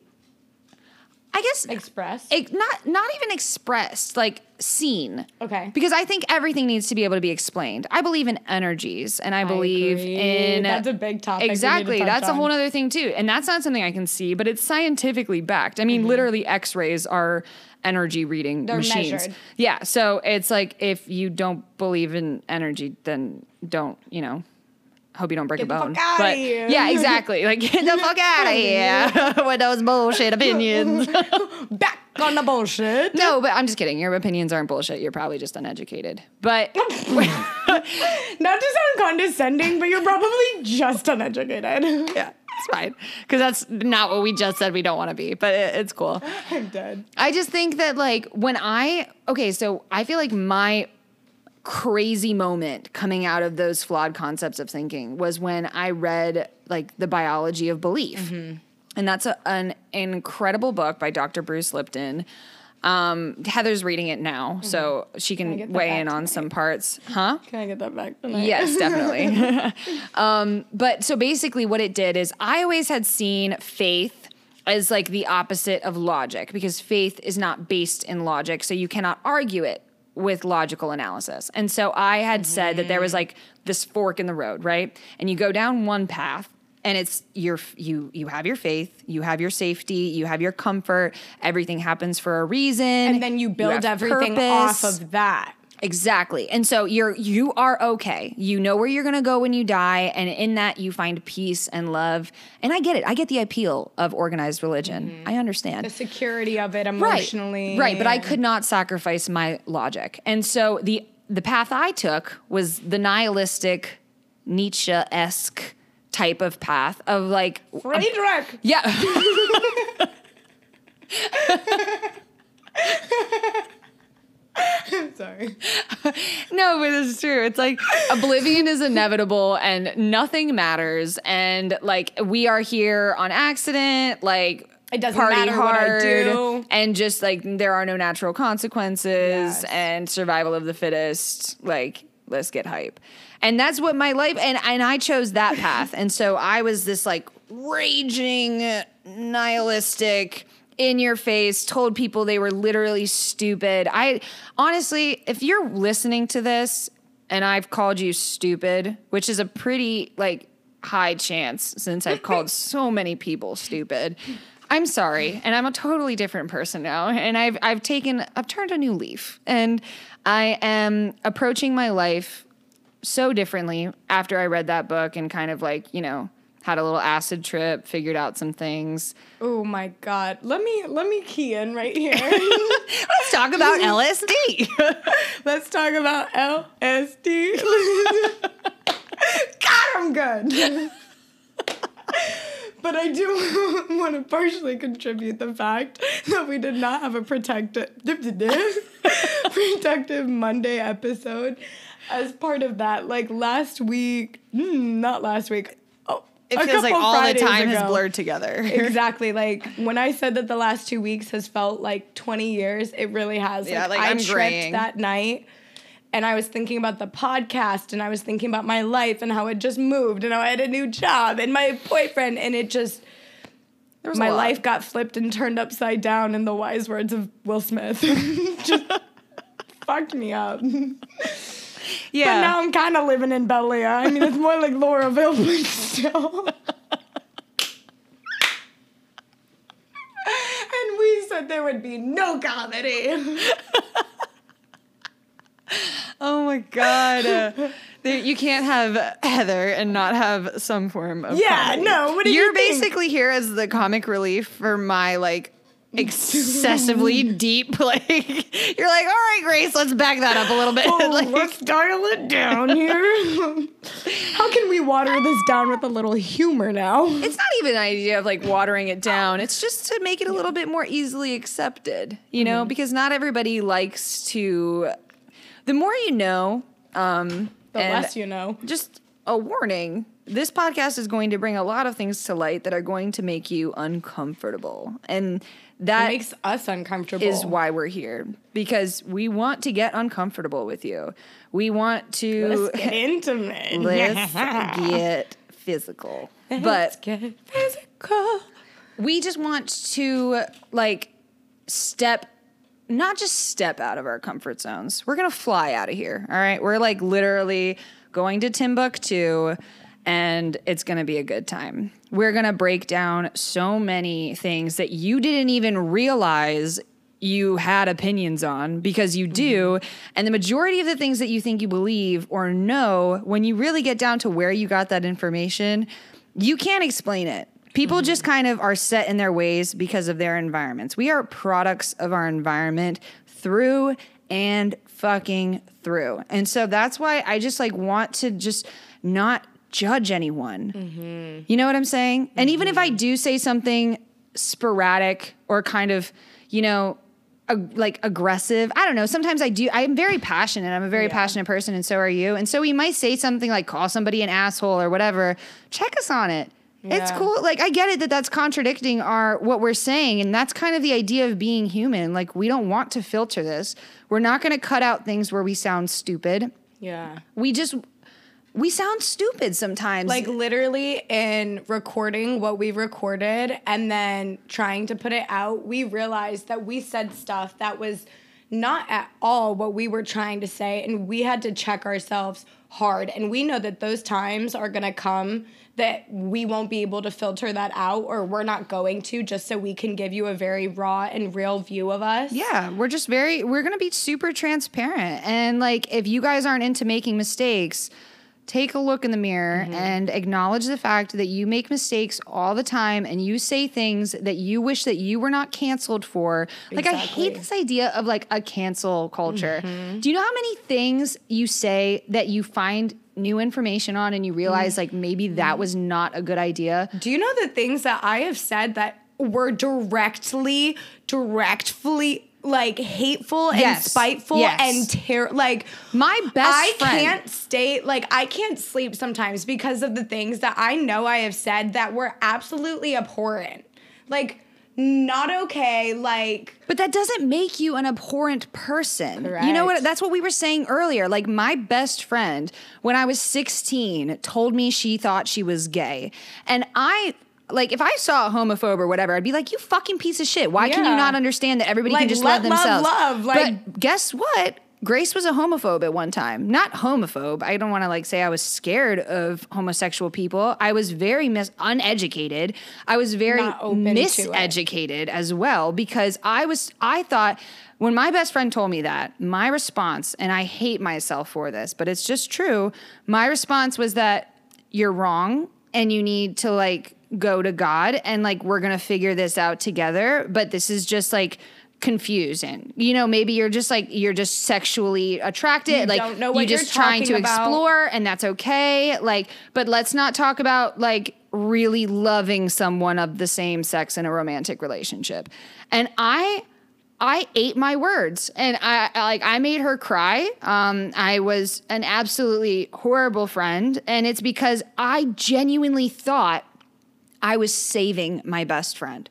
I guess express it, not not even expressed, like seen. Okay. Because I think everything needs to be able to be explained. I believe in energies and I believe agree. in That's a big topic to Exactly. touch That's a whole other thing too. And that's not something I can see, but it's scientifically backed. I mean, Mm-hmm. literally x-rays are energy reading They're machines. measured. Yeah. So it's like if you don't believe in energy, then don't, you know, hope you don't break Get a the fuck bone. but here. yeah, exactly. Like get the fuck out of here with those bullshit opinions. back on the bullshit No, but I'm just kidding. Your opinions aren't bullshit. You're probably just uneducated. But not to sound condescending but you're probably just uneducated yeah, it's it's fine because that's not what we just said we don't want to be, but it, it's cool. I'm dead. I just think that like when I okay, so I feel like my crazy moment coming out of those flawed concepts of thinking was when I read like the biology of belief. And that's a, an incredible book by Dr. Bruce Lipton. Um, Heather's reading it now, so she get can weigh in on tonight? some parts. Huh? Can I get that back tonight? Yes, definitely. um, but so basically, what it did is I always had seen faith as like the opposite of logic because faith is not based in logic, so you cannot argue it with logical analysis. And so I had said that there was mm-hmm. like this fork in the road, right? And you go down one path and it's your you you have your faith, you have your safety, you have your comfort, everything happens for a reason. And then you build have everything purpose. off of that. Exactly. And so you're you are okay. You know where you're going to go when you die and in that you find peace and love. And I get it. I get the appeal of organized religion. Mm-hmm. I understand. The security of it Right. emotionally. Right, but I could not sacrifice my logic. And so the the path I took was the nihilistic Nietzsche-esque type of path of like Friedrich. yeah. Sorry. No, but it's true. It's like oblivion is inevitable and nothing matters. And like we are here on accident, like It doesn't party matter what I do. And just like there are no natural consequences Yes. and survival of the fittest. Like, let's get hype. And that's what my life and and I chose that path. And so I was this like raging nihilistic in your face told people they were literally stupid. I honestly, if you're listening to this and I've called you stupid, which is a pretty like high chance since I've called so many people stupid. I'm sorry, and I'm a totally different person now, and I've I've taken I've turned a new leaf, and I am approaching my life so differently after I read that book and kind of like you know had a little acid trip, figured out some things. Oh my god. Let me let me key in right here. Let's talk about LSD. Let's talk about LSD. God, I'm good. but I do want to partially contribute the fact that we did not have a protective protective Monday episode as part of that. Like last week, mm, not last week. It feels like all the Fridays time has blurred together. Exactly. Like when I said that the last two weeks has felt like 20 years, it really has. Yeah, like, I I'm tripped graying. that night and I was thinking about the podcast and I was thinking about my life and how it just moved and how I had a new job and my boyfriend and it just There was a my life got flipped and turned upside down in the wise words of Will Smith. just fucked me up. yeah. But now I'm kind of living in Bel Air. I mean, it's more like Lauraville, still. and we said there would be no comedy. Oh my god. Uh, there, you can't have Heather and not have some form of Yeah, comedy. no, what you You're think? basically here as the comic relief for my like excessively deep like you're like all right grace let's back that up a little bit Oh, like, let's dial it down here. How can we water this down with a little humor now? it's not even an idea of like watering it down it's just to make it a little bit more easily accepted you know Mm-hmm. because not everybody likes to the more you know um The less you know. just a warning this podcast is going to bring a lot of things to light that are going to make you uncomfortable and It that makes us uncomfortable. is why we're here because we want to get uncomfortable with you we want to Let's get intimate. let's get physical Let's but get physical. we just want to like step not just step out of our comfort zones we're gonna fly out of here all right we're like literally going to timbuktu and it's gonna be a good time. We're gonna break down so many things that you didn't even realize you had opinions on because you do. Mm-hmm. And the majority of the things that you think you believe or know when you really get down to where you got that information you can't explain it. People mm-hmm. just kind of are set in their ways because of their environments. We are products of our environment through and fucking through. And so that's why I just like want to just not judge anyone. Mm-hmm. You know what I'm saying? And even if I mm-hmm. do say something sporadic or kind of, you know, ag- like aggressive. I don't know. Sometimes I do. I'm very passionate. I'm a very Yeah. passionate person, and so are you. And so we might say something like call somebody an asshole or whatever. Check us on it. It's cool. Like I get it that that's contradicting our what we're saying, and that's kind of the idea of being human. Like we don't want to filter this. We're not going to cut out things where we sound stupid. Yeah. We just we sound stupid sometimes. Like literally in recording what we recorded and then trying to put it out, we realized that we said stuff that was not at all what we were trying to say and we had to check ourselves hard and we know that those times are going to come that we won't be able to filter that out or we're not going to just so we can give you a very raw and real view of us. Yeah, we're just very we're going to be super transparent. And like if you guys aren't into making mistakes, take a look in the mirror Mm-hmm. and acknowledge the fact that you make mistakes all the time and you say things that you wish that you were not canceled for. Like I hate this idea of like a cancel culture. Mm-hmm. Do you know how many things you say that you find new information on and you realize Mm. like maybe that was not a good idea? Do you know the things that I have said that were directly, directly like hateful and Yes. spiteful Yes. and ter- like My best I friend- can't stay like I can't sleep sometimes because of the things that I know I have said that were absolutely abhorrent. Like not okay, like But that doesn't make you an abhorrent person. You know what? That's what we were saying earlier. Like, my best friend, when I was 16, told me she thought she was gay. And I. Like if I saw a homophobe or whatever, I'd be like, "You fucking piece of shit! Why can you not understand that everybody Like, can just let love themselves?" love, love. like- but guess what? Grace was a homophobe at one time. Not homophobe. I don't want to like say I was scared of homosexual people. I was very mis- uneducated. I was very Not open to it. miseducated as well because I was I thought when my best friend told me that, my response, and I hate myself for this, but it's just true, my response was that you're wrong and you need to like go to God and like we're going to figure this out together, but this is just like confusing. You know, maybe you're just like you're just sexually attracted, You like don't know what you're just trying to about. explore and that's okay. Like, but let's not talk about like really loving someone of the same sex in a romantic relationship. And I I ate my words and I like I made her cry. Um I was an absolutely horrible friend and it's because I genuinely thought I was saving my best friend.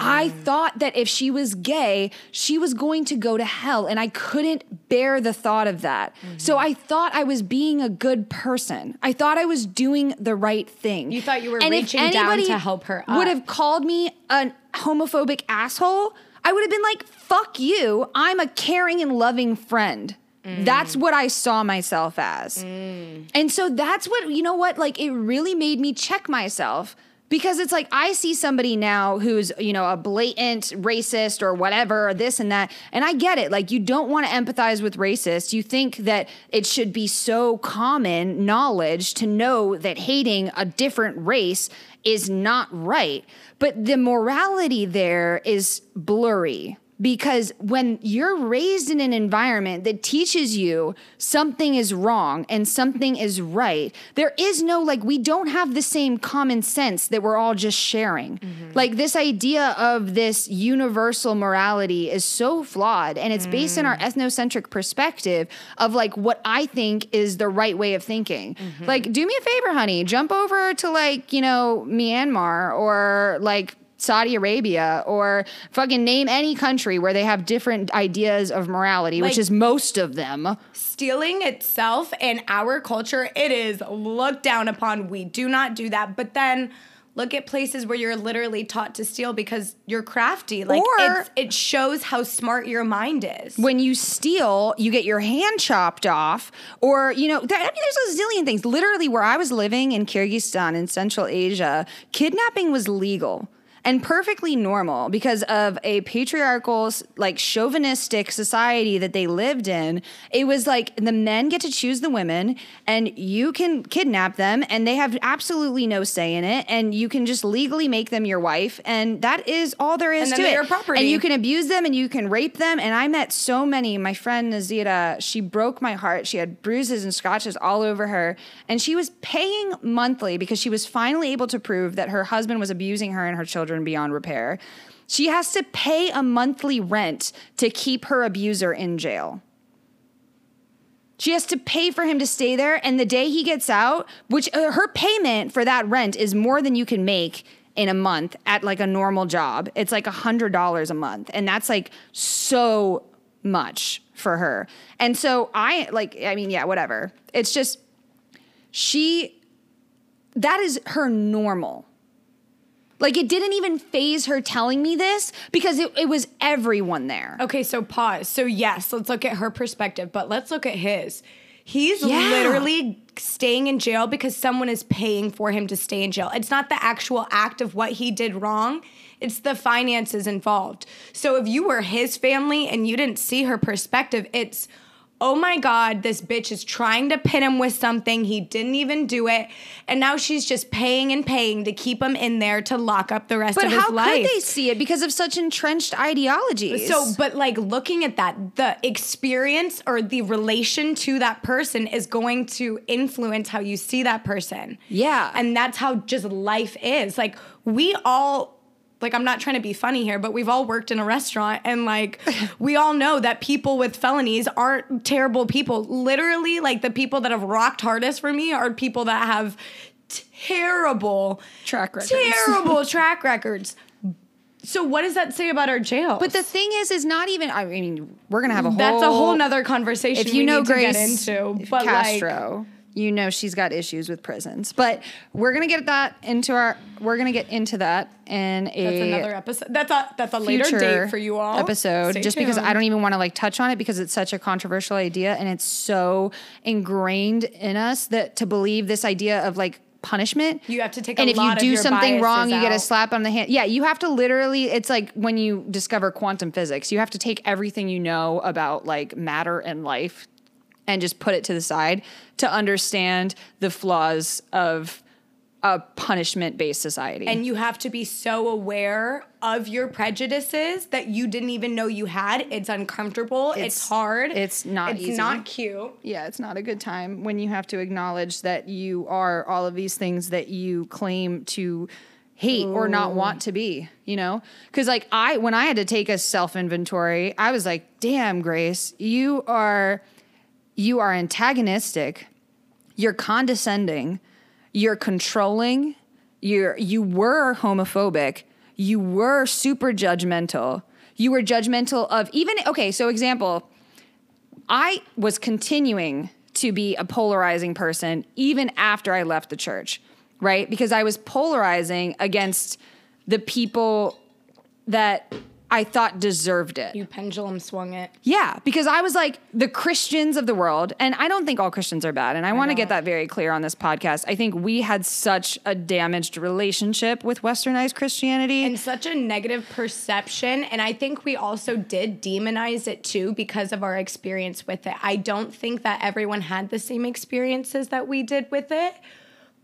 I thought that if she was gay, she was going to go to hell, and I couldn't bear the thought of that. So I thought I was being a good person. I thought I was doing the right thing. You thought you were And reaching down to help her Would have called me a homophobic asshole. I would have been like, "Fuck you! I'm a caring and loving friend." Mm. That's what I saw myself as. Mm. And so that's what, you know what, like it really made me check myself because it's like I see somebody now who's, you know, a blatant racist or whatever, or this and that. And I get it. Like you don't want to empathize with racists. You think that it should be so common knowledge to know that hating a different race is not right. But the morality there is blurry because when you're raised in an environment that teaches you something is wrong and something is right, there is no like, we don't have the same common sense that we're all just sharing. Mm-hmm. Like, this idea of this universal morality is so flawed and it's based in our mm. ethnocentric perspective of like what I think is the right way of thinking. Mm-hmm. Like, do me a favor, honey, jump over to like, you know, Myanmar or like, Saudi Arabia or fucking name any country where they have different ideas of morality, which is most of them. stealing itself in our culture, it is looked down upon. We do not do that. But then look at places where you're literally taught to steal because you're crafty. Like it shows how smart your mind is. When you steal, you get your hand chopped off, or you know, there, I mean, there's a zillion things. Literally, where I was living in Kyrgyzstan in Central Asia, kidnapping was legal. And perfectly normal because of a patriarchal, like chauvinistic society that they lived in. It was like the men get to choose the women and you can kidnap them and they have absolutely no say in it. And you can just legally make them your wife. And that is all there is And to it. your property. And you can abuse them and you can rape them. And I met so many. My friend Nazira, she broke my heart. She had bruises and scratches all over her. And she was paying monthly because she was finally able to prove that her husband was abusing her and her children beyond repair. She has to pay a monthly rent to keep her abuser in jail. She has to pay for him to stay there. And the day he gets out, which uh, her payment for that rent is more than you can make in a month at like a normal job. It's like a hundred dollars a month. And that's like so much for her. And so I like, I mean, yeah, whatever. It's just, she, that is her normal. Like it didn't even faze her telling me this because it, it was everyone there. Okay, so pause. So yes, let's look at her perspective, but let's look at his. He's Yeah. literally staying in jail because someone is paying for him to stay in jail. It's not the actual act of what he did wrong. It's the finances involved. So if you were his family and you didn't see her perspective, it's oh my god, this bitch is trying to pin him with something. He didn't even do it. And now she's just paying and paying to keep him in there to lock up the rest But of his life. But how could they see it because of such entrenched ideologies? So, but like looking at that, the experience or the relation to that person is going to influence how you see that person. Yeah. And that's how just life is. Like, we all, like, I'm not trying to be funny here, but we've all worked in a restaurant and like, we all know that people with felonies aren't terrible people. Literally, like, the people that have rocked hardest for me are people that have terrible Track records. Terrible track records. So what does that say about our jail? But the thing is, is not even. I mean, we're gonna have a whole. That's a whole nother conversation. If you we know need to Grace get into, but Castro, you know she's got issues with prisons. But we're gonna get that into our. We're gonna get into that in a that's another episode. That's a that's a later date for you all. episode Stay just because I don't even want to like touch on it because it's such a controversial idea and it's so ingrained in us that to believe this idea of like punishment You have to take a and if you do something wrong you get a slap on the hand yeah you have to literally it's like when you discover quantum physics you have to take everything you know about like matter and life and just put it to the side to understand the flaws of a punishment based society and you have to be so aware of your prejudices that you didn't even know you had. It's uncomfortable. It's, It's- hard. it's not easy. It's easy. not cute. yeah, it's not a good time when you have to acknowledge that you are all of these things that you claim to hate or not want to be, you know? Cuz like I when I had to take a self inventory, I was like, "Damn, Grace, you are you are antagonistic. You're condescending. You're controlling. You're you were homophobic. You were super judgmental. You were judgmental of even okay, so example, I was continuing to be a polarizing person even after I left the church, right? Because I was polarizing against the people that I thought deserved it. You pendulum swung it. Yeah, because I was like the Christians of the world, and I don't think all Christians are bad, and I, want to get that very clear on this podcast. I think we had such a damaged relationship with westernized Christianity. and such a negative perception. And I think we also did demonize it too because of our experience with it. I don't think that everyone had the same experiences that we did with it,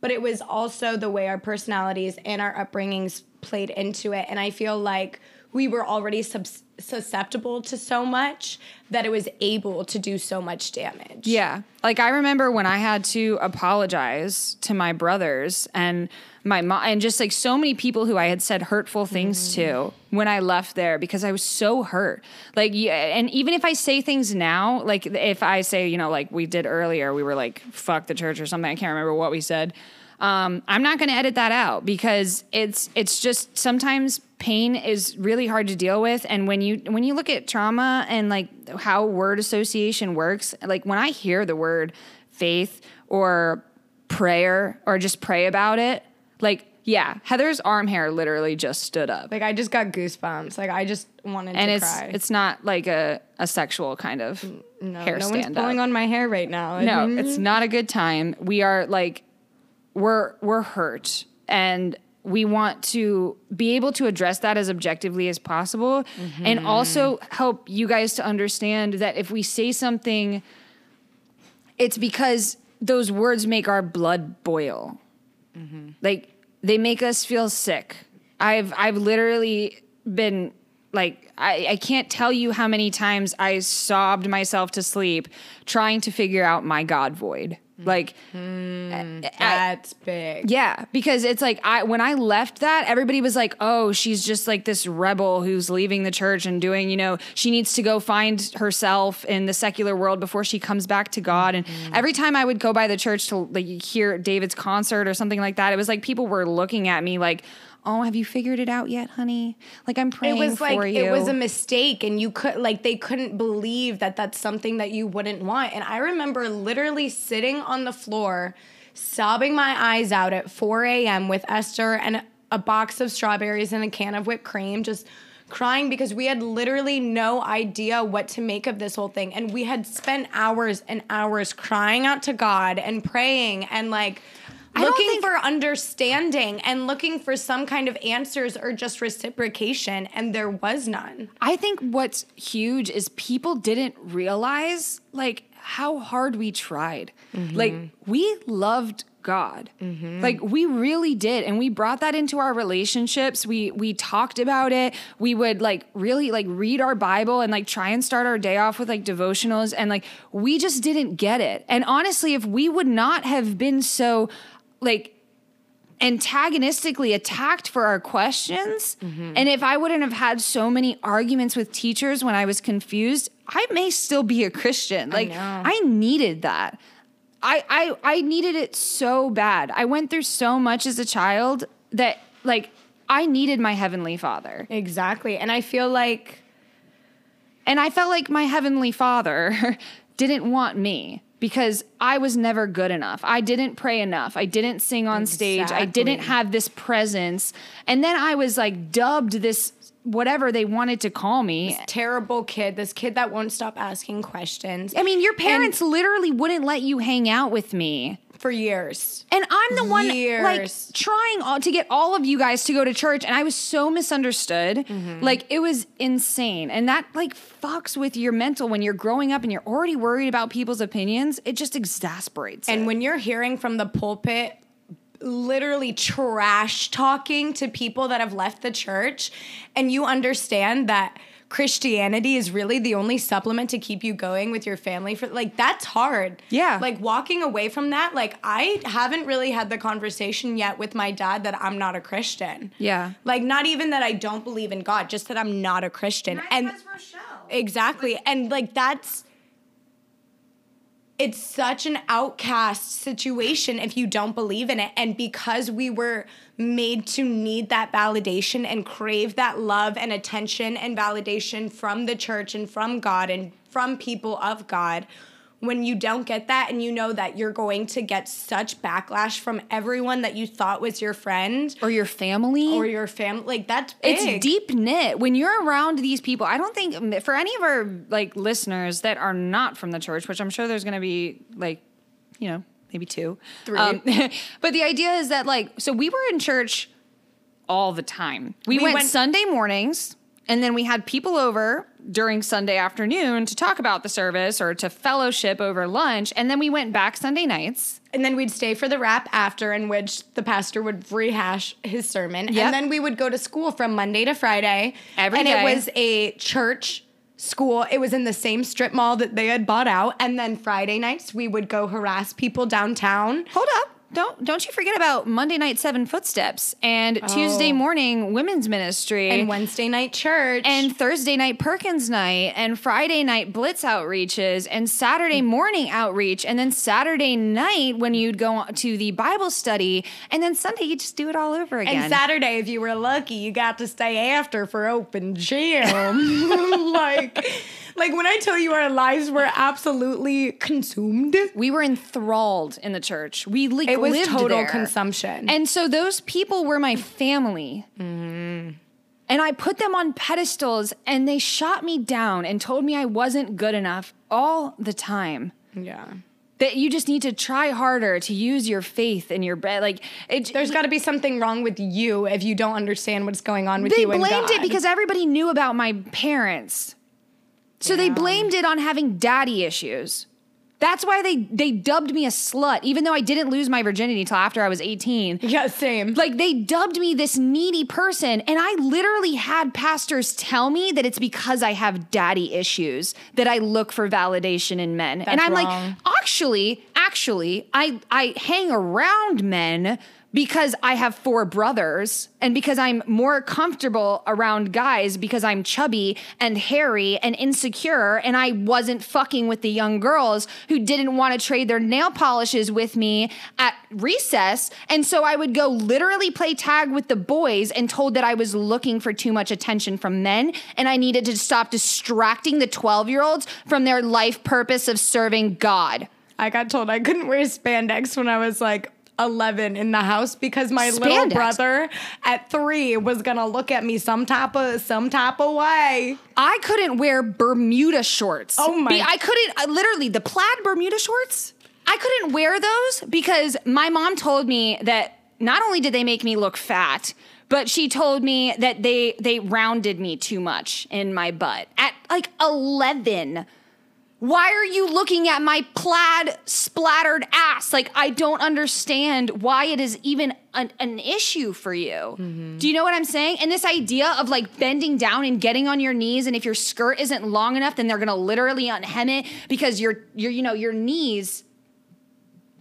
but it was also the way our personalities and our upbringings played into it. And I feel like we were already subs- susceptible to so much that it was able to do so much damage. Yeah. Like I remember when I had to apologize to my brothers and my mom and just like so many people who I had said hurtful things mm. to when I left there because I was so hurt. Like yeah, and even if I say things now, like if I say, you know, like we did earlier, we were like fuck the church or something, I can't remember what we said. Um, I'm not going to edit that out because it's it's just sometimes pain is really hard to deal with and when you when you look at trauma and like how word association works like when i hear the word faith or prayer or just pray about it like yeah heather's arm hair literally just stood up Like I just got goosebumps. Like I just wanted and to it's cry. it's not like a, a sexual kind of no, hair no one's stand pulling up on my hair right now. no it's not a good time we are like we're we're hurt and we want to be able to address that as objectively as possible and mm-hmm. also help you guys to understand that if we say something it's because those words make our blood boil. Mm-hmm. Like they make us feel sick. I've i've literally been like I, I can't tell you how many times i sobbed myself to sleep trying to figure out my god void Mm-hmm. like mm, I- That's big. yeah, because it's like I when I left that, everybody was like, "Oh, she's just like this rebel who's leaving the church and doing, you know, she needs to go find herself in the secular world before she comes back to God." And mm-hmm. every time I would go by the church to like hear David's concert or something like that, it was like people were looking at me like, "Oh, have you figured it out yet, honey? Like I'm praying It was like you." it was a mistake, and you could like they couldn't believe that that's something that you wouldn't want. And I remember literally sitting on the floor, sobbing my eyes out at 4 a.m. with Esther and a box of strawberries and a can of whipped cream, just crying because we had literally no idea what to make of this whole thing, and we had spent hours and hours crying out to God and praying and like. Looking for understanding and looking for some kind of answers or just reciprocation, and there was none. I think what's huge is people didn't realize like how hard we tried. Mm-hmm. Like we loved God. Mm-hmm. Like we really did and we brought that into our relationships. We we talked about it. We would like really like read our Bible and like try and start our day off with like devotionals and like we just didn't get it. And honestly, if we would not have been so like antagonistically attacked for our questions. Mm-hmm. And if I wouldn't have had so many arguments with teachers when I was confused, I may still be a Christian. Like know. I, needed that. I, I I needed it so bad. I went through so much as a child that like I needed my heavenly father. Exactly. And I feel like And I felt like my heavenly father didn't want me because I was never good enough. I didn't pray enough. I didn't sing on stage. I didn't have this presence. And then I was like dubbed this whatever they wanted to call me. terrible kid, this kid that won't stop asking questions I mean, your parents literally wouldn't let you hang out with me. For years. And I'm the one like trying all, to get all of you guys to go to church, and I was so misunderstood. Mm-hmm. Like it was insane, and that like fucks with your mental when you're growing up and you're already worried about people's opinions. It just exasperates. And it. when you're hearing from the pulpit literally trash talking to people that have left the church and you understand that Christianity is really the only supplement to keep you going with your family for like that's hard. Yeah. Like walking away from that, like I haven't really had the conversation yet with my dad that I'm not a Christian. Yeah. Like not even that I don't believe in God, just that I'm not a Christian. and Exactly. And like that's it's such an outcast situation if you don't believe in it. And because we were made to need that validation and crave that love and attention and validation from the church and from God and from people of God, when you don't get that and you know that you're going to get such backlash from everyone that you thought was your friend or your family? or your family, like that's big. it's deep knit. When you're around these people i don't think for any of our like listeners that are not from the church which i'm sure there's gonna be like you know maybe two. Um, Three. but the idea is that like so we were in church all the time. We, We went, went- sunday mornings and then we had people over during sunday afternoon to talk about the service or to fellowship over lunch and then we went back sunday nights And then we'd stay for the wrap after, in which the pastor would rehash his sermon. Yep. And then we would go to school from Monday to Friday. Every and day. it was a church school. It was in the same strip mall that they had bought out. And then Friday nights, we would go harass people downtown. Hold up. Don't don't you forget about Monday night seven footsteps and Tuesday Oh. morning women's ministry And Wednesday night church. and Thursday night Perkins night and Friday night blitz outreaches and Saturday Mm. morning outreach and then Saturday night when you'd go to the Bible study and then Sunday you just do it all over again. And Saturday, if you were lucky, you got to stay after for open gym. like, like when I tell you our lives were absolutely consumed, we were enthralled in the church. We like it was lived total there. consumption. And so those people were my family. Mm-hmm. And I put them on pedestals and they shot me down and told me I wasn't good enough all the time. yeah. that you just need to try harder to use your faith in your bread. Like it, There's got to be something wrong with you if you don't understand what's going on with they you They blamed it because everybody knew about my parents. So they blamed it on having daddy issues. That's why they they dubbed me a slut, even though I didn't lose my virginity till after I was 18. yeah, same. Like they dubbed me this needy person, and I literally had pastors tell me that it's because I have daddy issues that I look for validation in men. and I'm like, actually, actually, I I hang around men because I have four brothers and because I'm more comfortable around guys because I'm chubby and hairy and insecure and I wasn't fucking with the young girls who didn't want to trade their nail polishes with me at recess and so I would go literally play tag with the boys and told that I was looking for too much attention from men and I needed to stop distracting the 12-year-olds from their life purpose of serving God. I got told I couldn't wear spandex when I was like 11 in the house because my little brother at 3 was going to look at me some type of some type of way. I couldn't wear Bermuda shorts. Oh my- I couldn't, I, literally, the plaid Bermuda shorts, I couldn't wear those because my mom told me that not only did they make me look fat, but she told me that they they rounded me too much in my butt at like 11. Why are you looking at my plaid splattered ass? Like, I don't understand why it is even an, an issue for you. Mm-hmm. Do you know what I'm saying? And this idea of like bending down and getting on your knees, and if your skirt isn't long enough, then they're gonna literally unhem it because your your you know your knees.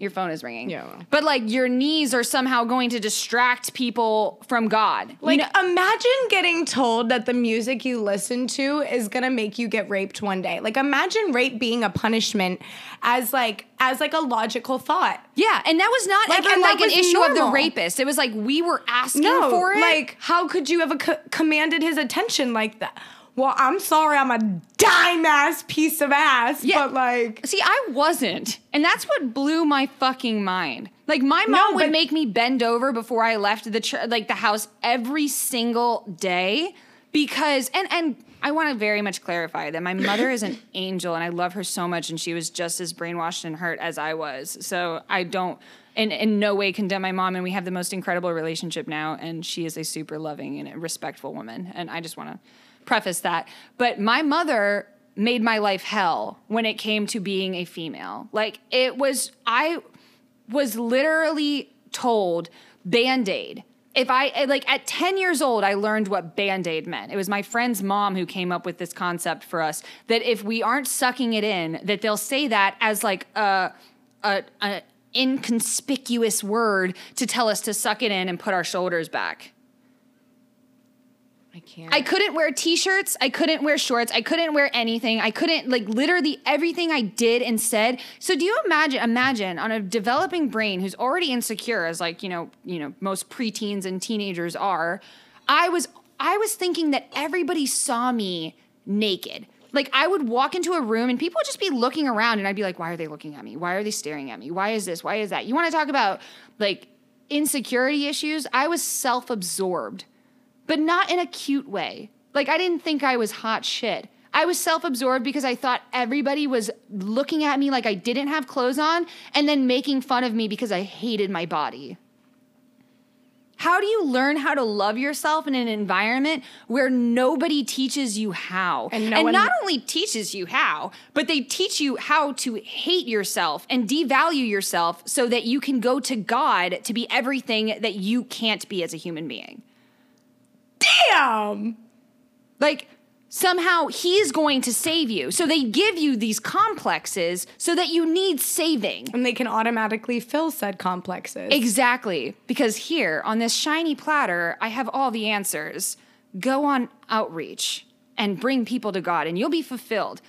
Your phone is ringing. Yeah. But like your knees are somehow going to distract people from God. You Like know- imagine getting told that the music you listen to is going to make you get raped one day. Like imagine rape being a punishment as like as like a logical thought. yeah, and that was not Like, ever like an issue of the rapist. It was like we were asking No, for it. like how could you have a co- commanded his attention like that? Well, I'm sorry, I'm a dime ass piece of ass, Yeah. but like See, I wasn't. And that's what blew my fucking mind. Like my mom No, would make me bend over before I left the ch- like the house every single day because and and I want to very much clarify that my mother is an angel and I love her so much and she was just as brainwashed and hurt as I was. So I don't in, in no way condemn my mom and we have the most incredible relationship now and she is a super loving and respectful woman and I just want to preface that. But my mother made my life hell when it came to being a female. Like it was I was literally told band-aid. If I like at 10 years old I learned what band-aid meant. It was my friend's mom who came up with this concept for us that if we aren't sucking it in that they'll say that as like a a, a inconspicuous word to tell us to suck it in and put our shoulders back. I can't. I couldn't wear t-shirts. I couldn't wear shorts. I couldn't wear anything. I couldn't like literally everything I did and said. So do you imagine imagine on a developing brain who's already insecure as like, you know, you know, most preteens and teenagers are, I was I was thinking that everybody saw me naked. Like I would walk into a room and people would just be looking around and I'd be like, why are they looking at me? Why are they staring at me? Why is this? Why is that? You want to talk about like insecurity issues? I was self-absorbed but not in a cute way. Like I didn't think I was hot shit. I was self-absorbed because I thought everybody was looking at me like I didn't have clothes on and then making fun of me because I hated my body. How do you learn how to love yourself in an environment where nobody teaches you how? And no one- not only teaches you how, but they teach you how to hate yourself and devalue yourself so that you can go to God to be everything that you can't be as a human being. Damn. Like somehow he's going to save you. So they give you these complexes so that you need saving. And they can automatically fill said complexes. Exactly. Because here on this shiny platter, I have all the answers. Go on outreach and bring people to God, and you'll be fulfilled.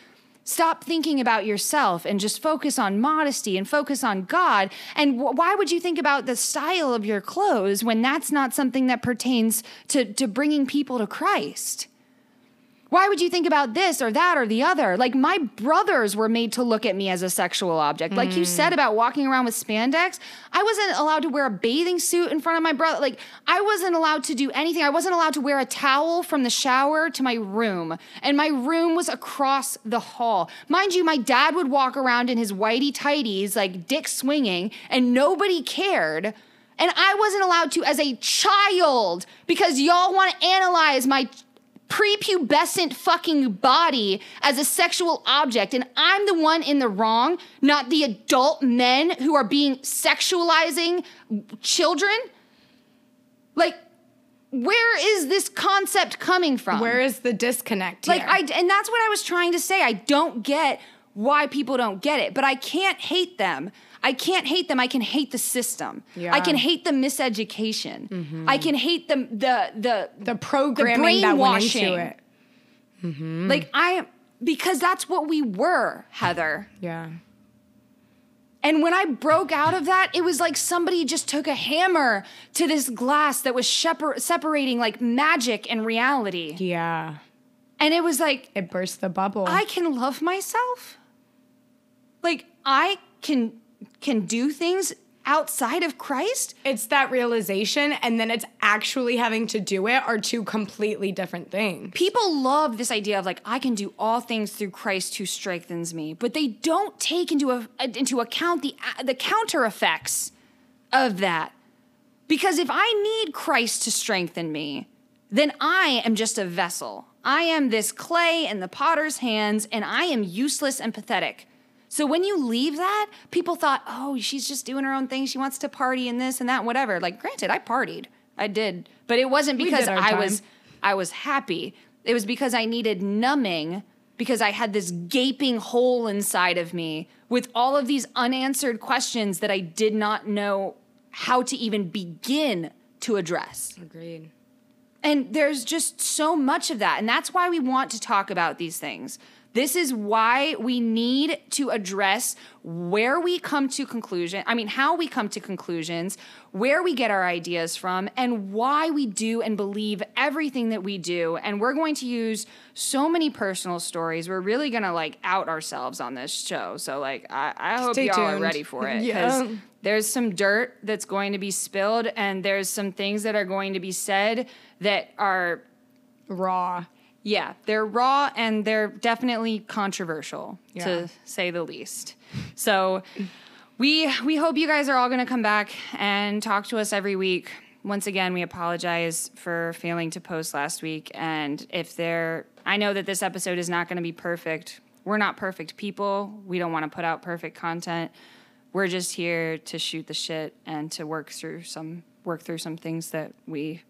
Stop thinking about yourself and just focus on modesty and focus on God. And wh- why would you think about the style of your clothes when that's not something that pertains to, to bringing people to Christ? Why would you think about this or that or the other? Like my brothers were made to look at me as a sexual object. Like you said about walking around with spandex, I wasn't allowed to wear a bathing suit in front of my brother. Like I wasn't allowed to do anything. I wasn't allowed to wear a towel from the shower to my room. And my room was across the hall. Mind you, my dad would walk around in his whitey tighties, like dick swinging, and nobody cared. And I wasn't allowed to as a child because y'all want to analyze my prepubescent fucking body as a sexual object and I'm the one in the wrong, not the adult men who are being sexualizing children? Like where is this concept coming from? Where is the disconnect? like? I and that's what I was trying to say. I don't get why people don't get it, but I can't hate them. I can't hate them. I can hate the system. Yeah. I can hate the miseducation. Mm-hmm. I can hate the the the the programming that went into brainwashing. it. Mm-hmm. Like I because that's what we were, Heather. Yeah. And when I broke out of that, it was like somebody just took a hammer to this glass that was shepar- separating like magic and reality. Yeah. And it was like It burst the bubble. I can love myself. Like I can can do things outside of Christ. it's that realization and then it's actually having to do it are two completely different things. People love this idea of like I can do all things through Christ who strengthens me, but they don't take into a, into account the the counter effects of that. Because if I need Christ to strengthen me, then I am just a vessel. I am this clay in the potter's hands and I am useless and pathetic. So when you leave that, people thought, "Oh, she's just doing her own thing. She wants to party and this and that whatever." Like granted, I partied. I did, but it wasn't because I time. was I was happy. It was because I needed numbing because I had this gaping hole inside of me with all of these unanswered questions that I did not know how to even begin to address. Agreed. And there's just so much of that. And that's why we want to talk about these things. This is why we need to address where we come to conclusion. I mean, how we come to conclusions, where we get our ideas from, and why we do and believe everything that we do. And we're going to use so many personal stories. We're really gonna like out ourselves on this show. So like, I, I hope Stay y'all are ready for it Yeah. there's some dirt that's going to be spilled, and there's some things that are going to be said that are Raw. Yeah, they're raw and they're definitely controversial Yeah. to say the least. So we we hope you guys are all going to come back and talk to us every week. Once again, we apologize for failing to post last week and if there I know that this episode is not going to be perfect. We're not perfect people. We don't want to put out perfect content. We're just here to shoot the shit and to work through some work through some things that we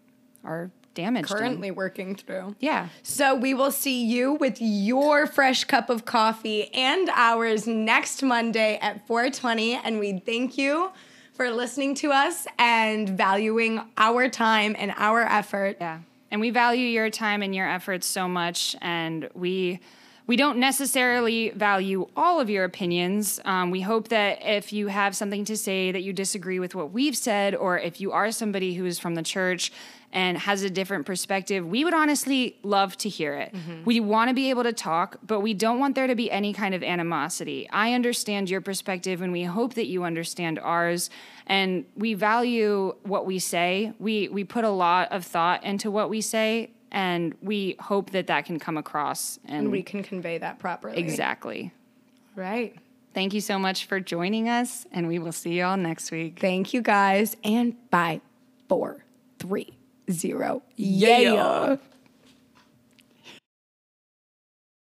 are damaged in. Currently working through. Yeah. So we will see you with your fresh cup of coffee and ours next Monday at 4:20 and we thank you for listening to us and valuing our time and our effort. Yeah. And we value your time and your efforts so much. And we we don't necessarily value all of your opinions. Um, we hope that if you have something to say that you disagree with what we've said, or if you are somebody who is from the church and has a different perspective, we would honestly love to hear it. Mm-hmm. We want to be able to talk, but we don't want there to be any kind of animosity. I understand your perspective, and we hope that you understand ours. And we value what we say. We we put a lot of thought into what we say, and we hope that that can come across. And, And we can convey that properly. exactly. Right. Thank you so much for joining us, and we will see y'all next week. Thank you guys and bye. Four, three, zero. yeah.